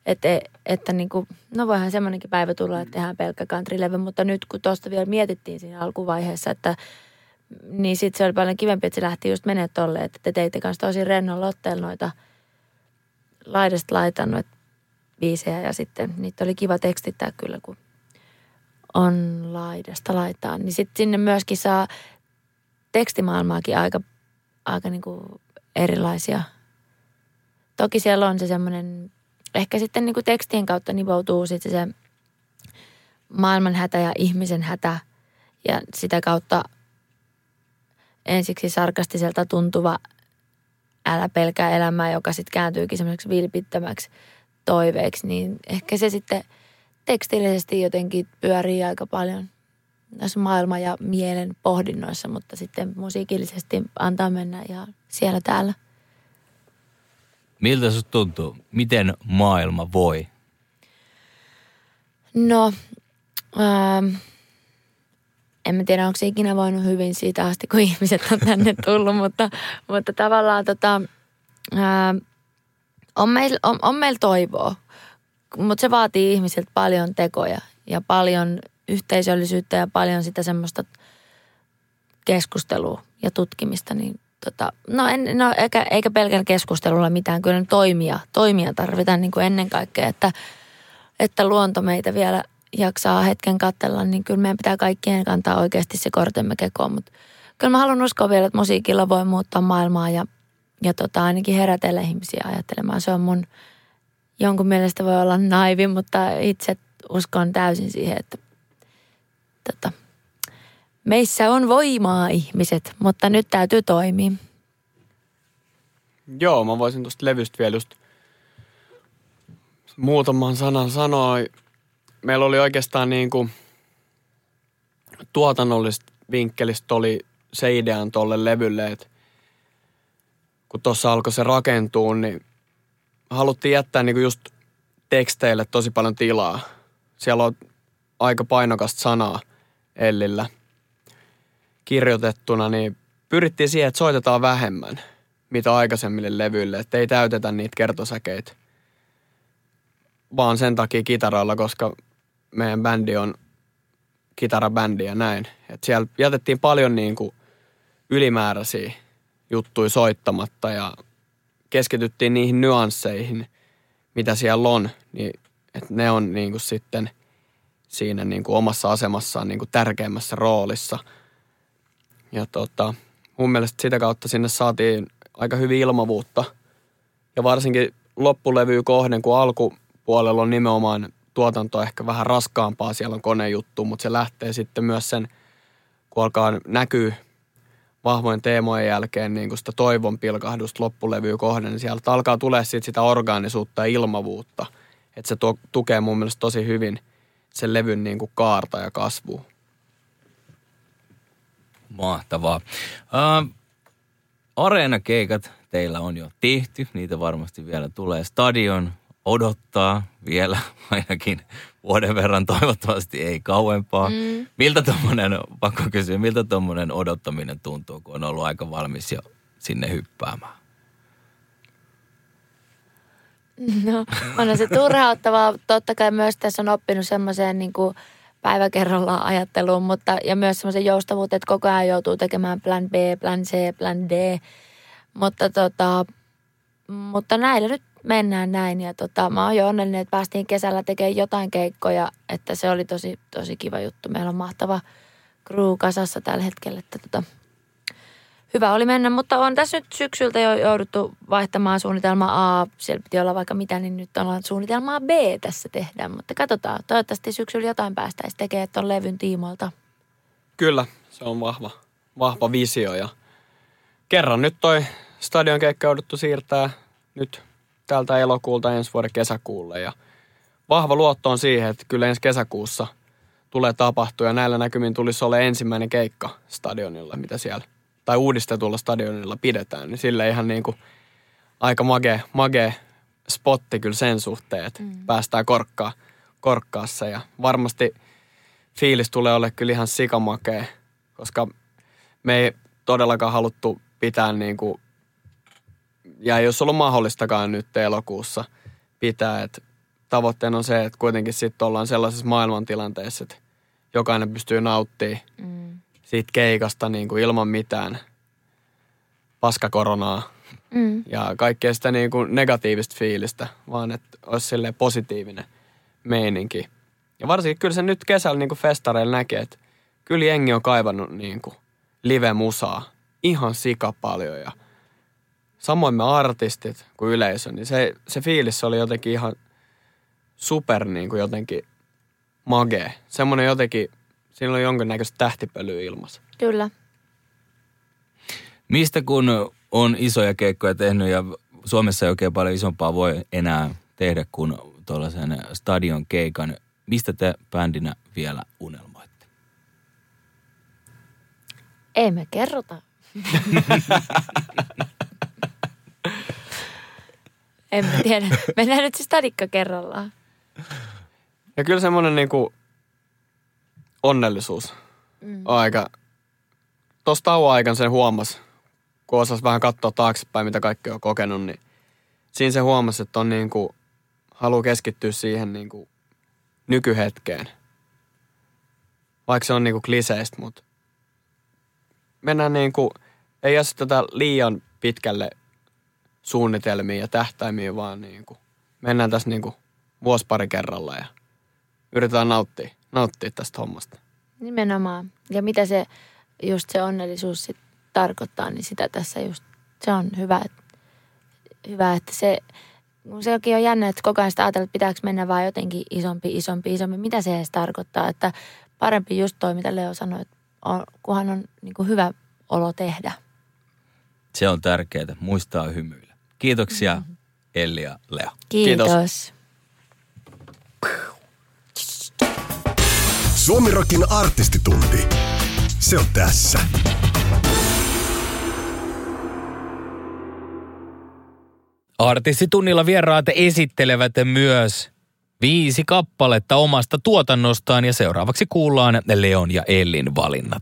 Että, että niin kuin, no voihan semmoinenkin päivä tulla, että tehdään pelkkä countrylevy, mutta nyt kun tuosta vielä mietittiin siinä alkuvaiheessa, että niin sitten se oli paljon kivempi, että se lähti just menee tolle, että te teitte kanssa tosi rennon otteella noita laidasta laitan noita biisejä ja sitten niitä oli kiva tekstittää kyllä, kun on laidasta laitaan. Niin sitten sinne myöskin saa tekstimaailmaakin aika, aika niin kuin erilaisia. Toki siellä on se semmoinen, ehkä sitten niin kuin tekstien kautta nivoutuu sitten se maailman hätä ja ihmisen hätä ja sitä kautta ensiksi sarkastiselta tuntuva älä pelkää elämää, joka sitten kääntyykin semmoiseksi vilpittömäksi toiveeksi, niin ehkä se sitten tekstillisesti jotenkin pyörii aika paljon näissä maailman ja mielen pohdinnoissa, mutta sitten musiikillisesti antaa mennä ja siellä täällä. Miltä se tuntuu? Miten maailma voi? No, ähm, en mä tiedä, onko se ikinä voinut hyvin siitä asti, kun ihmiset on tänne tullut, mutta, mutta tavallaan tota, ää, on meillä on, on meil toivoa, mutta se vaatii ihmisiltä paljon tekoja ja paljon yhteisöllisyyttä ja paljon sitä semmoista keskustelua ja tutkimista, niin tota, no, en, no eikä, eikä pelkän keskustelulla mitään, kyllä toimia, toimia tarvitaan niin kuin ennen kaikkea, että, että luonto meitä vielä – jaksaa hetken katsella, niin kyllä meidän pitää kaikkien kantaa oikeasti se kortemme kekoon. Mutta kyllä mä haluan uskoa vielä, että musiikilla voi muuttaa maailmaa ja, ja tota, ainakin herätellä ihmisiä ajattelemaan. Se on mun, jonkun mielestä voi olla naivi, mutta itse uskon täysin siihen, että tota, meissä on voimaa ihmiset, mutta nyt täytyy toimia. Joo, mä voisin tuosta levystä vielä just muutaman sanan sanoa meillä oli oikeastaan niin kuin tuotannollista vinkkelistä oli se idean tolle levylle, että kun tuossa alkoi se rakentua, niin haluttiin jättää kuin just teksteille tosi paljon tilaa. Siellä on aika painokasta sanaa Ellillä kirjoitettuna, niin pyrittiin siihen, että soitetaan vähemmän, mitä aikaisemmille levyille, että ei täytetä niitä kertosäkeitä vaan sen takia kitaralla, koska meidän bändi on kitarabändi ja näin. Et siellä jätettiin paljon niin kuin ylimääräisiä juttuja soittamatta ja keskityttiin niihin nyansseihin, mitä siellä on, niin että ne on niin kuin sitten siinä niin kuin omassa asemassaan niin kuin tärkeimmässä roolissa. Ja tota, mun mielestä sitä kautta sinne saatiin aika hyvin ilmavuutta. Ja varsinkin loppulevy kohden, kun alkupuolella on nimenomaan tuotanto ehkä vähän raskaampaa, siellä on konejuttu, mutta se lähtee sitten myös sen, kun alkaa näkyy vahvojen teemojen jälkeen niin kuin sitä toivon pilkahdusta loppulevyä kohden, niin sieltä alkaa tulee sit sitä orgaanisuutta ja ilmavuutta. Että se tuo, tukee mun mielestä tosi hyvin sen levyn niin kuin kaarta ja kasvua. Mahtavaa. Uh, areenakeikat teillä on jo tehty, niitä varmasti vielä tulee. Stadion odottaa vielä ainakin vuoden verran, toivottavasti ei kauempaa. Mm. Miltä tuommoinen, pakko kysyä, miltä tuommoinen odottaminen tuntuu, kun on ollut aika valmis jo sinne hyppäämään? No, on se turhauttavaa. Totta kai myös tässä on oppinut semmoiseen niin kuin päivä kerrallaan ajatteluun, mutta ja myös semmoisen joustavuuteen, että koko ajan joutuu tekemään plan B, plan C, plan D. Mutta, tota, mutta näillä nyt mennään näin ja tota, mä oon jo onnellinen, että päästiin kesällä tekemään jotain keikkoja, että se oli tosi, tosi kiva juttu. Meillä on mahtava crew kasassa tällä hetkellä, että tota, hyvä oli mennä, mutta on tässä nyt syksyltä jo jouduttu vaihtamaan suunnitelma A. Siellä piti olla vaikka mitä, niin nyt ollaan suunnitelmaa B tässä tehdään. Mutta katsotaan, toivottavasti syksyllä jotain päästäisiin tekemään tuon levyn tiimoilta. Kyllä, se on vahva, vahva visio ja kerran nyt toi stadion keikka jouduttu siirtää nyt tältä elokuulta ensi vuoden kesäkuulle ja vahva luotto on siihen, että kyllä ensi kesäkuussa tulee tapahtua ja näillä näkymin tulisi olla ensimmäinen keikka stadionilla, mitä siellä tai uudistetulla stadionilla pidetään, niin sille ihan niin kuin aika mage, mage spotti kyllä sen suhteen, että mm. päästään korkkaa, korkkaassa. Ja varmasti fiilis tulee olla kyllä ihan sikamakea, koska me ei todellakaan haluttu pitää niin kuin, ja ei olisi ollut mahdollistakaan nyt elokuussa pitää, että tavoitteena on se, että kuitenkin sitten ollaan sellaisessa maailmantilanteessa, että jokainen pystyy nauttimaan. Mm siitä keikasta niin kuin ilman mitään paskakoronaa mm. ja kaikkea sitä niin kuin negatiivista fiilistä, vaan että olisi sille positiivinen meininki. Ja varsinkin kyllä se nyt kesällä niin kuin festareilla näkee, että kyllä jengi on kaivannut niin kuin live-musaa ihan sika paljon ja samoin me artistit kuin yleisö, niin se, se fiilis oli jotenkin ihan super niin kuin jotenkin magee. Semmoinen jotenkin Siinä on jonkinnäköistä tähtipölyä ilmassa. Kyllä. Mistä kun on isoja keikkoja tehnyt ja Suomessa ei oikein paljon isompaa voi enää tehdä kuin tuollaisen stadion keikan, mistä te bändinä vielä unelmoitte? Ei me kerrota. en mä tiedä. Mennään nyt se stadikka kerrallaan. Ja kyllä semmoinen niinku onnellisuus. Mm. Aika. Tuossa tauon aikana sen huomasi, kun osasi vähän katsoa taaksepäin, mitä kaikki on kokenut, niin siinä se huomasi, että on niin kuin, haluaa keskittyä siihen niin kuin nykyhetkeen. Vaikka se on niin kuin kliseistä, mutta mennään niin kuin, ei aseteta liian pitkälle suunnitelmiin ja tähtäimiin, vaan niin kuin, mennään tässä niin kuin vuosi pari kerralla ja yritetään nauttia nauttia tästä hommasta. Nimenomaan. Ja mitä se just se onnellisuus sit tarkoittaa, niin sitä tässä just, se on hyvä, hyvä että se, kun sekin on jännä, että koko ajan sitä ajatella, että pitääkö mennä vaan jotenkin isompi, isompi, isompi. Mitä se edes tarkoittaa, että parempi just toi, mitä Leo sanoi, että on, kunhan on niin kuin hyvä olo tehdä. Se on tärkeää, muistaa hymyillä. Kiitoksia mm-hmm. Elli ja Leo. Kiitos. Kiitos. Suomirokin artistitunti. Se on tässä. Artistitunnilla vieraat esittelevät myös viisi kappaletta omasta tuotannostaan ja seuraavaksi kuullaan Leon ja Ellin valinnat.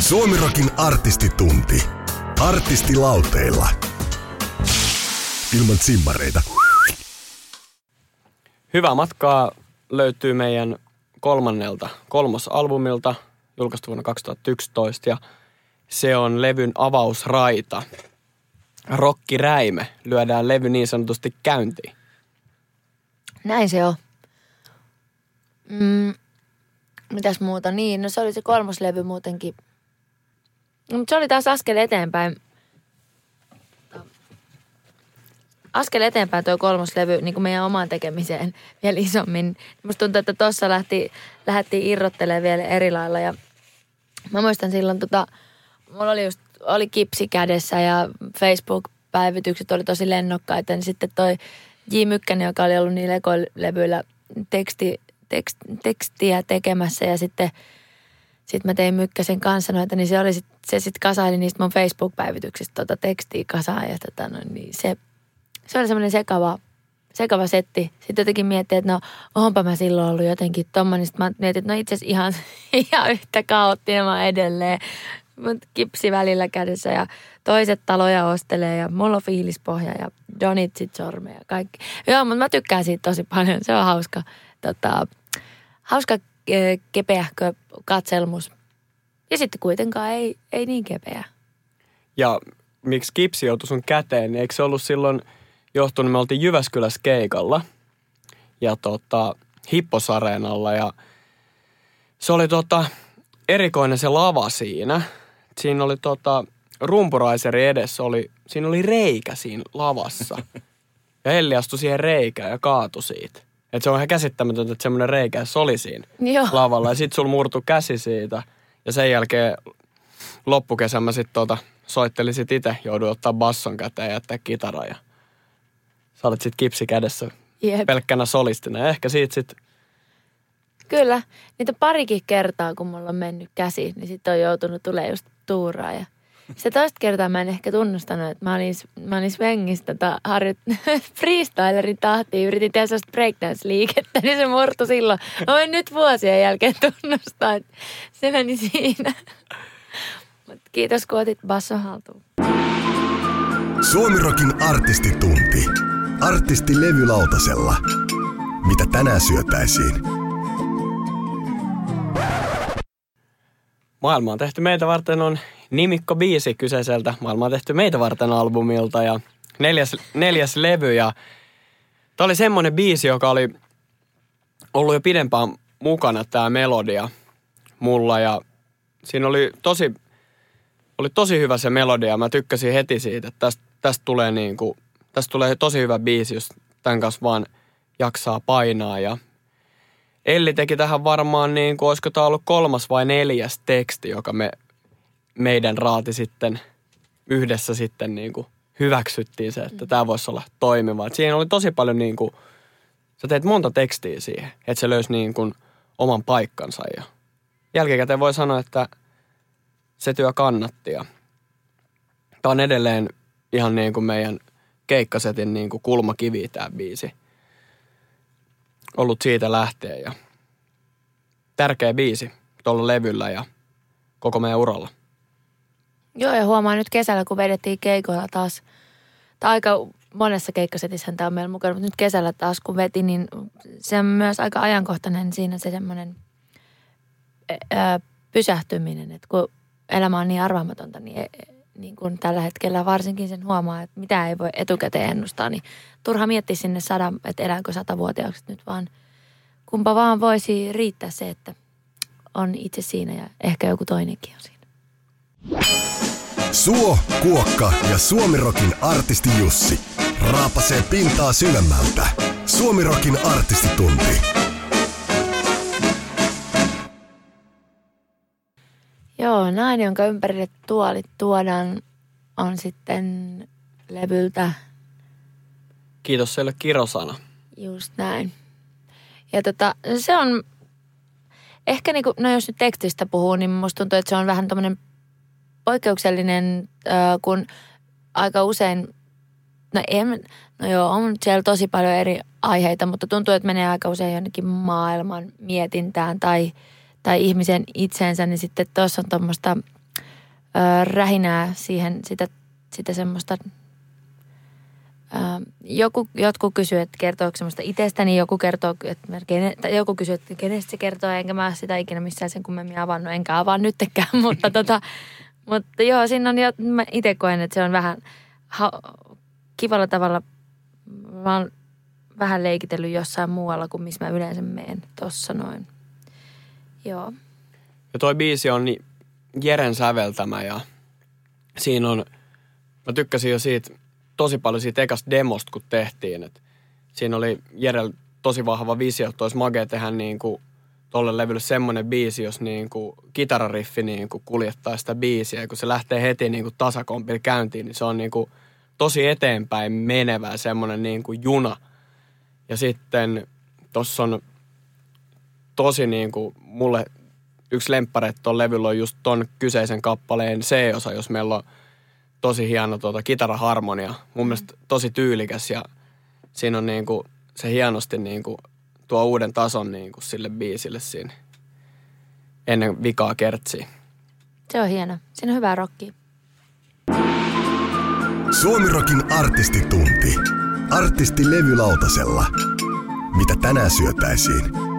Suomirokin artistitunti. Artistilauteilla. Ilman simmareita. Hyvää matkaa löytyy meidän kolmannelta kolmosalbumilta, julkaistu vuonna 2011 ja se on levyn avausraita. Rokkiräime lyödään levy niin sanotusti käyntiin. Näin se on. Mm, mitäs muuta? Niin, no se oli se kolmoslevy muutenkin. No, mutta se oli taas askel eteenpäin. Askel eteenpäin tuo kolmoslevy niin kuin meidän omaan tekemiseen vielä isommin. Musta tuntuu, että tuossa lähti, lähdettiin irrottelemaan vielä eri lailla ja mä muistan silloin tota, mulla oli just, oli kipsi kädessä ja Facebook-päivitykset oli tosi lennokkaita, niin sitten toi J. Mykkänen, joka oli ollut niillä ekolevyillä teksti, tekst, tekstiä tekemässä ja sitten sitten mä tein Mykkäsen kanssa noita, niin se oli sit, se sitten kasaili niistä mun Facebook-päivityksistä tota tekstiä kasaan ja tota, no, niin se, se oli semmoinen sekava, sekava setti. Sitten jotenkin miettii, että no onpa mä silloin ollut jotenkin tommonen. Sitten mä mietin, että no itse asiassa ihan, ihan yhtä kaoottinen mä edelleen. Mut kipsi välillä kädessä ja toiset taloja ostelee ja mulla on fiilispohja ja donitsit sormeja ja kaikki. Joo, mutta mä tykkään siitä tosi paljon. Se on hauska, tota, hauska kepeähkö katselmus. Ja sitten kuitenkaan ei, ei niin kepeä. Ja miksi kipsi joutui sun käteen, eikö se ollut silloin johtunut, me oltiin Jyväskylässä keikalla ja tota, Hipposareenalla ja se oli tota, erikoinen se lava siinä. Siinä oli tota, rumpuraiseri edessä, oli, siinä oli reikä siinä lavassa. Ja Elli astui siihen reikään ja kaatui siitä. Et se on ihan käsittämätöntä, että semmoinen reikä se oli siinä Joo. lavalla. Ja sit sul murtu käsi siitä. Ja sen jälkeen loppukesän mä sit tota, soittelin sit itse. Jouduin ottaa basson käteen ja jättää kitara. Ja sä olet sit kipsi kädessä Jep. pelkkänä solistina. Ja ehkä siitä sit, Kyllä. Niitä parikin kertaa, kun mulla on mennyt käsi, niin sitten on joutunut tulee just tuuraa. Ja se toista kertaa mä en ehkä tunnustanut, että mä olin, mä olin Svengistä tota, harjoit, freestylerin tahtiin. Yritin tehdä sellaista breakdance-liikettä, niin se murtu silloin. Mä voin nyt vuosien jälkeen tunnustaa, että se meni siinä. Mut kiitos, kun otit basson haltuun. Suomirokin artistitunti. Artisti levylautasella. Mitä tänään syötäisiin? Maailma on tehty meitä varten on nimikko biisi kyseiseltä Maailma on tehty meitä varten albumilta ja neljäs, neljäs levy ja tämä oli semmoinen biisi, joka oli ollut jo pidempään mukana tämä melodia mulla ja siinä oli tosi, oli tosi hyvä se melodia. Mä tykkäsin heti siitä, että tästä, tästä tulee niin kuin, tästä tulee tosi hyvä biisi, jos tämän kanssa vaan jaksaa painaa. Ja Elli teki tähän varmaan niin kuin, olisiko tämä ollut kolmas vai neljäs teksti, joka me, meidän raati sitten yhdessä sitten niin kuin hyväksyttiin se, että tämä voisi olla toimiva. Et siinä oli tosi paljon niin kuin, sä teet monta tekstiä siihen, että se löysi niin kuin oman paikkansa. Ja jälkikäteen voi sanoa, että se työ kannatti. Ja tämä on edelleen ihan niin kuin meidän keikkasetin niin kuin kulmakivi tämä biisi ollut siitä lähtee ja tärkeä biisi tuolla levyllä ja koko meidän uralla. Joo, ja huomaa nyt kesällä, kun vedettiin keikoilla taas, tai aika monessa keikkasetissä tämä on meillä mukana, mutta nyt kesällä taas kun veti, niin se on myös aika ajankohtainen siinä se semmoinen pysähtyminen, että kun elämä on niin arvaamatonta, niin, niin kuin tällä hetkellä varsinkin sen huomaa, että mitä ei voi etukäteen ennustaa, niin turha miettiä sinne sada, että elääkö satavuotiaaksi nyt vaan kumpa vaan voisi riittää se, että on itse siinä ja ehkä joku toinenkin on siinä. Suo, Kuokka ja Suomirokin artisti Jussi raapasee pintaa syvemmältä. Suomirokin artistitunti. Joo, nainen, jonka ympärille tuolit tuodaan, on sitten levyltä Kiitos seille kirosana. just näin. Ja tota, se on, ehkä niinku, no jos nyt tekstistä puhuu, niin musta tuntuu, että se on vähän tämmöinen poikkeuksellinen, äh, kun aika usein, no en, no joo, on siellä tosi paljon eri aiheita, mutta tuntuu, että menee aika usein jonnekin maailman mietintään tai, tai ihmisen itseensä, niin sitten tuossa on tuommoista äh, rähinää siihen, sitä, sitä semmoista Ähm, joku, jotkut kysyy, että kertooko semmoista itsestäni, joku kertoo, että kene, tai joku kysyy, että kenestä se kertoo, enkä mä sitä ikinä missään sen kummemmin avannut, enkä avaa nyttekään, mutta, tota, mutta joo, siinä on jo, mä itse koen, että se on vähän ha, kivalla tavalla, mä oon vähän leikitellyt jossain muualla kuin missä mä yleensä menen, tossa noin. Joo. Ja toi biisi on Jeren säveltämä ja siinä on, mä tykkäsin jo siitä tosi paljon siitä ekasta demosta, kun tehtiin. Et siinä oli Jerel tosi vahva visio, että olisi magea tehdä niin kuin tolle levylle semmoinen biisi, jos niin kuin kitarariffi niin kuin kuljettaa sitä biisiä. Ja kun se lähtee heti niin kuin tasakompilla käyntiin, niin se on niin kuin tosi eteenpäin menevä semmoinen niin kuin juna. Ja sitten tuossa on tosi niin kuin mulle yksi lemppare tuon levyllä on just ton kyseisen kappaleen C-osa, jos meillä on tosi hieno tuota, kitaraharmonia. Mun mielestä tosi tyylikäs ja siinä on niin kuin, se hienosti niin kuin, tuo uuden tason niin kuin, sille biisille siinä ennen vikaa kertsiä. Se on hieno. Siinä on hyvää rockia. Suomirokin artistitunti. Artisti levylautasella. Mitä tänään syötäisiin?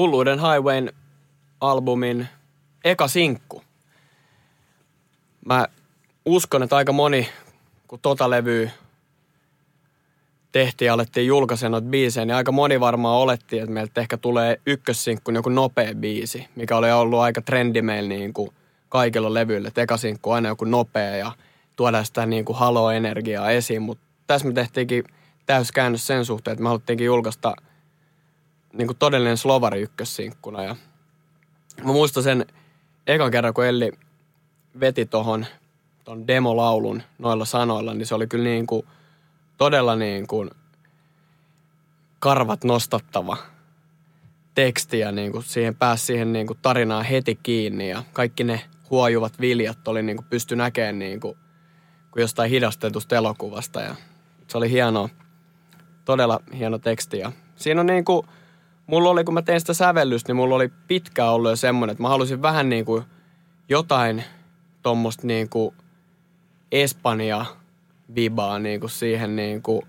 Hulluuden Highwayn albumin eka sinkku. Mä uskon, että aika moni, kun tota levyä tehtiin ja alettiin julkaisen noita biisejä, niin aika moni varmaan oletti, että meiltä ehkä tulee ykkössinkku joku nopea biisi, mikä oli ollut aika trendi meillä niin kuin kaikilla levyillä. Että eka sinkku aina joku nopea ja tuodaan sitä niin kuin halo-energiaa esiin, mutta tässä me tehtiinkin täyskäännös sen suhteen, että me haluttiinkin julkaista niin kuin todellinen slovari ykkössinkkuna. Ja mä muistan sen ekan kerran, kun Elli veti tohon ton demolaulun noilla sanoilla, niin se oli kyllä niin kuin todella niin kuin karvat nostattava teksti ja niin kuin siihen pääsi siihen niin kuin tarinaan heti kiinni ja kaikki ne huojuvat viljat oli niin kuin pysty näkemään niin kuin, kuin jostain hidastetusta elokuvasta ja se oli hienoa, todella hieno teksti ja siinä on niin kuin, mulla oli kun mä tein sitä sävellystä, niin mulla oli pitkään ollut jo semmoinen, että mä halusin vähän niin kuin jotain tuommoista niin kuin Espanja vibaa niin kuin siihen niin kuin,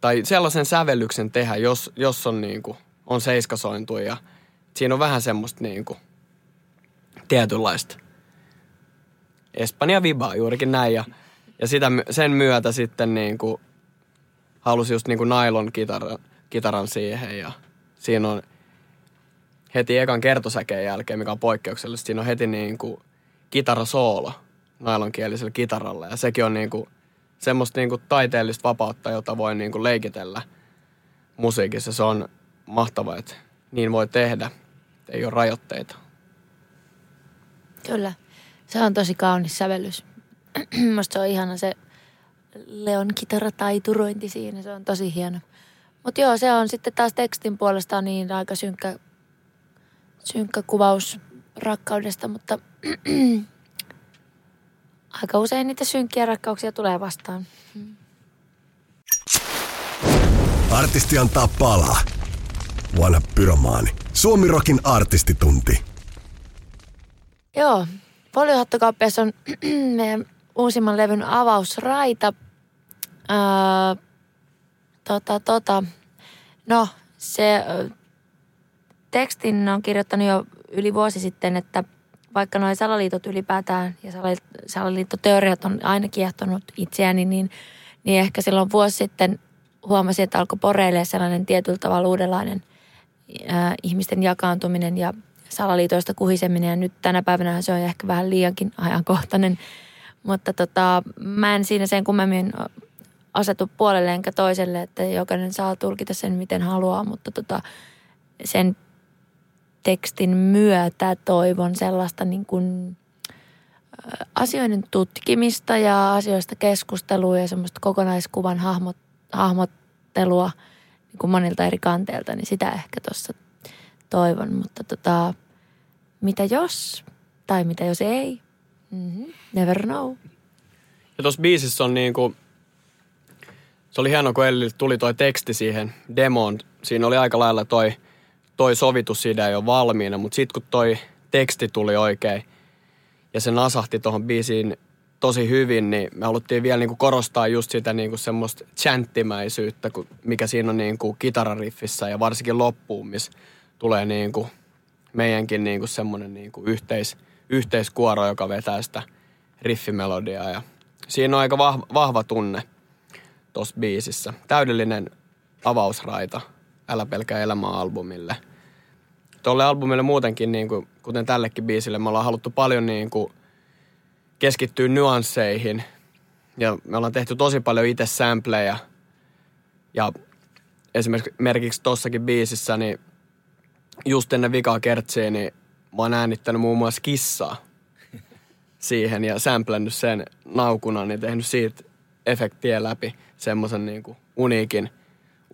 tai sellaisen sävellyksen tehdä, jos, jos on niin kuin, on seiskasointu ja siinä on vähän semmoista niin kuin, tietynlaista Espanja vibaa juurikin näin ja, ja sitä, sen myötä sitten niin kuin, halusi just niin kuin nylon kitaran, kitaran siihen ja siinä on heti ekan kertosäkeen jälkeen, mikä on poikkeuksellista, siinä on heti niin kuin kitarasoolo nailonkielisellä kitaralla. Ja sekin on niin kuin semmoista niin kuin taiteellista vapautta, jota voi niin kuin leikitellä musiikissa. Se on mahtavaa, että niin voi tehdä. Ei ole rajoitteita. Kyllä. Se on tosi kaunis sävellys. Musta se on ihana se Leon kitarataiturointi siinä. Se on tosi hieno. Mutta joo, se on sitten taas tekstin puolesta niin aika synkkä, synkkä kuvaus rakkaudesta, mutta aika usein niitä synkkiä rakkauksia tulee vastaan. Artisti antaa palaa. Vanha pyromaani. Suomirokin artistitunti. Joo, Foliohattokauppias on meidän uusimman levyn avausraita. Öö, tota, tota. No, se tekstin on kirjoittanut jo yli vuosi sitten, että vaikka nuo salaliitot ylipäätään ja salaliittoteoriat on aina kiehtonut itseäni, niin, niin ehkä silloin vuosi sitten huomasin, että alkoi poreilee sellainen tietyllä tavalla uudenlainen ää, ihmisten jakaantuminen ja salaliitoista kuhiseminen. Ja nyt tänä päivänä se on ehkä vähän liiankin ajankohtainen. Mutta tota, mä en siinä sen kummemmin asetu puolelle enkä toiselle, että jokainen saa tulkita sen miten haluaa, mutta tota, sen tekstin myötä toivon sellaista niin kuin asioiden tutkimista ja asioista keskustelua ja semmoista kokonaiskuvan hahmot, hahmottelua niin kuin monilta eri kanteilta, niin sitä ehkä tuossa toivon. Mutta tota, mitä jos tai mitä jos ei, mm-hmm. never know. Ja tuossa biisissä on niin kuin, se oli hienoa, kun Elli tuli toi teksti siihen demoon. Siinä oli aika lailla toi – toi sovitusidea jo valmiina, mutta sitten kun toi teksti tuli oikein ja se nasahti tuohon biisiin tosi hyvin, niin me haluttiin vielä niinku korostaa just sitä niinku semmoista chanttimäisyyttä, mikä siinä on niinku kitarariffissä ja varsinkin loppuun, missä tulee niinku meidänkin niinku semmoinen niinku yhteis, yhteiskuoro, joka vetää sitä riffimelodiaa. Ja siinä on aika vahva, vahva tunne tuossa biisissä. Täydellinen avausraita – Älä pelkää elämää albumille. Tuolle albumille muutenkin, niin kuin, kuten tällekin biisille, me ollaan haluttu paljon niin kuin, keskittyy nyansseihin. Ja me ollaan tehty tosi paljon itse sampleja. Ja esimerkiksi tossakin biisissä, niin just ennen vikaa kertsiä, niin mä oon äänittänyt muun muassa kissaa siihen ja sämplännyt sen naukuna, niin tehnyt siitä efektiä läpi semmoisen niin kuin uniikin,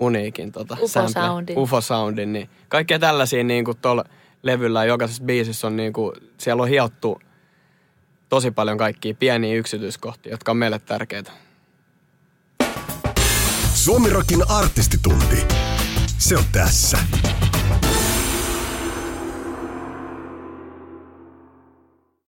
uniikin tota, UFO-soundin. UFO-soundin. Niin kaikkea tällaisia niin kuin tuolla levyllä jokaisessa biisissä on niin kuin, siellä on hiottu tosi paljon kaikkia pieniä yksityiskohtia, jotka on meille tärkeitä. Suomirokin artistitunti. Se on tässä.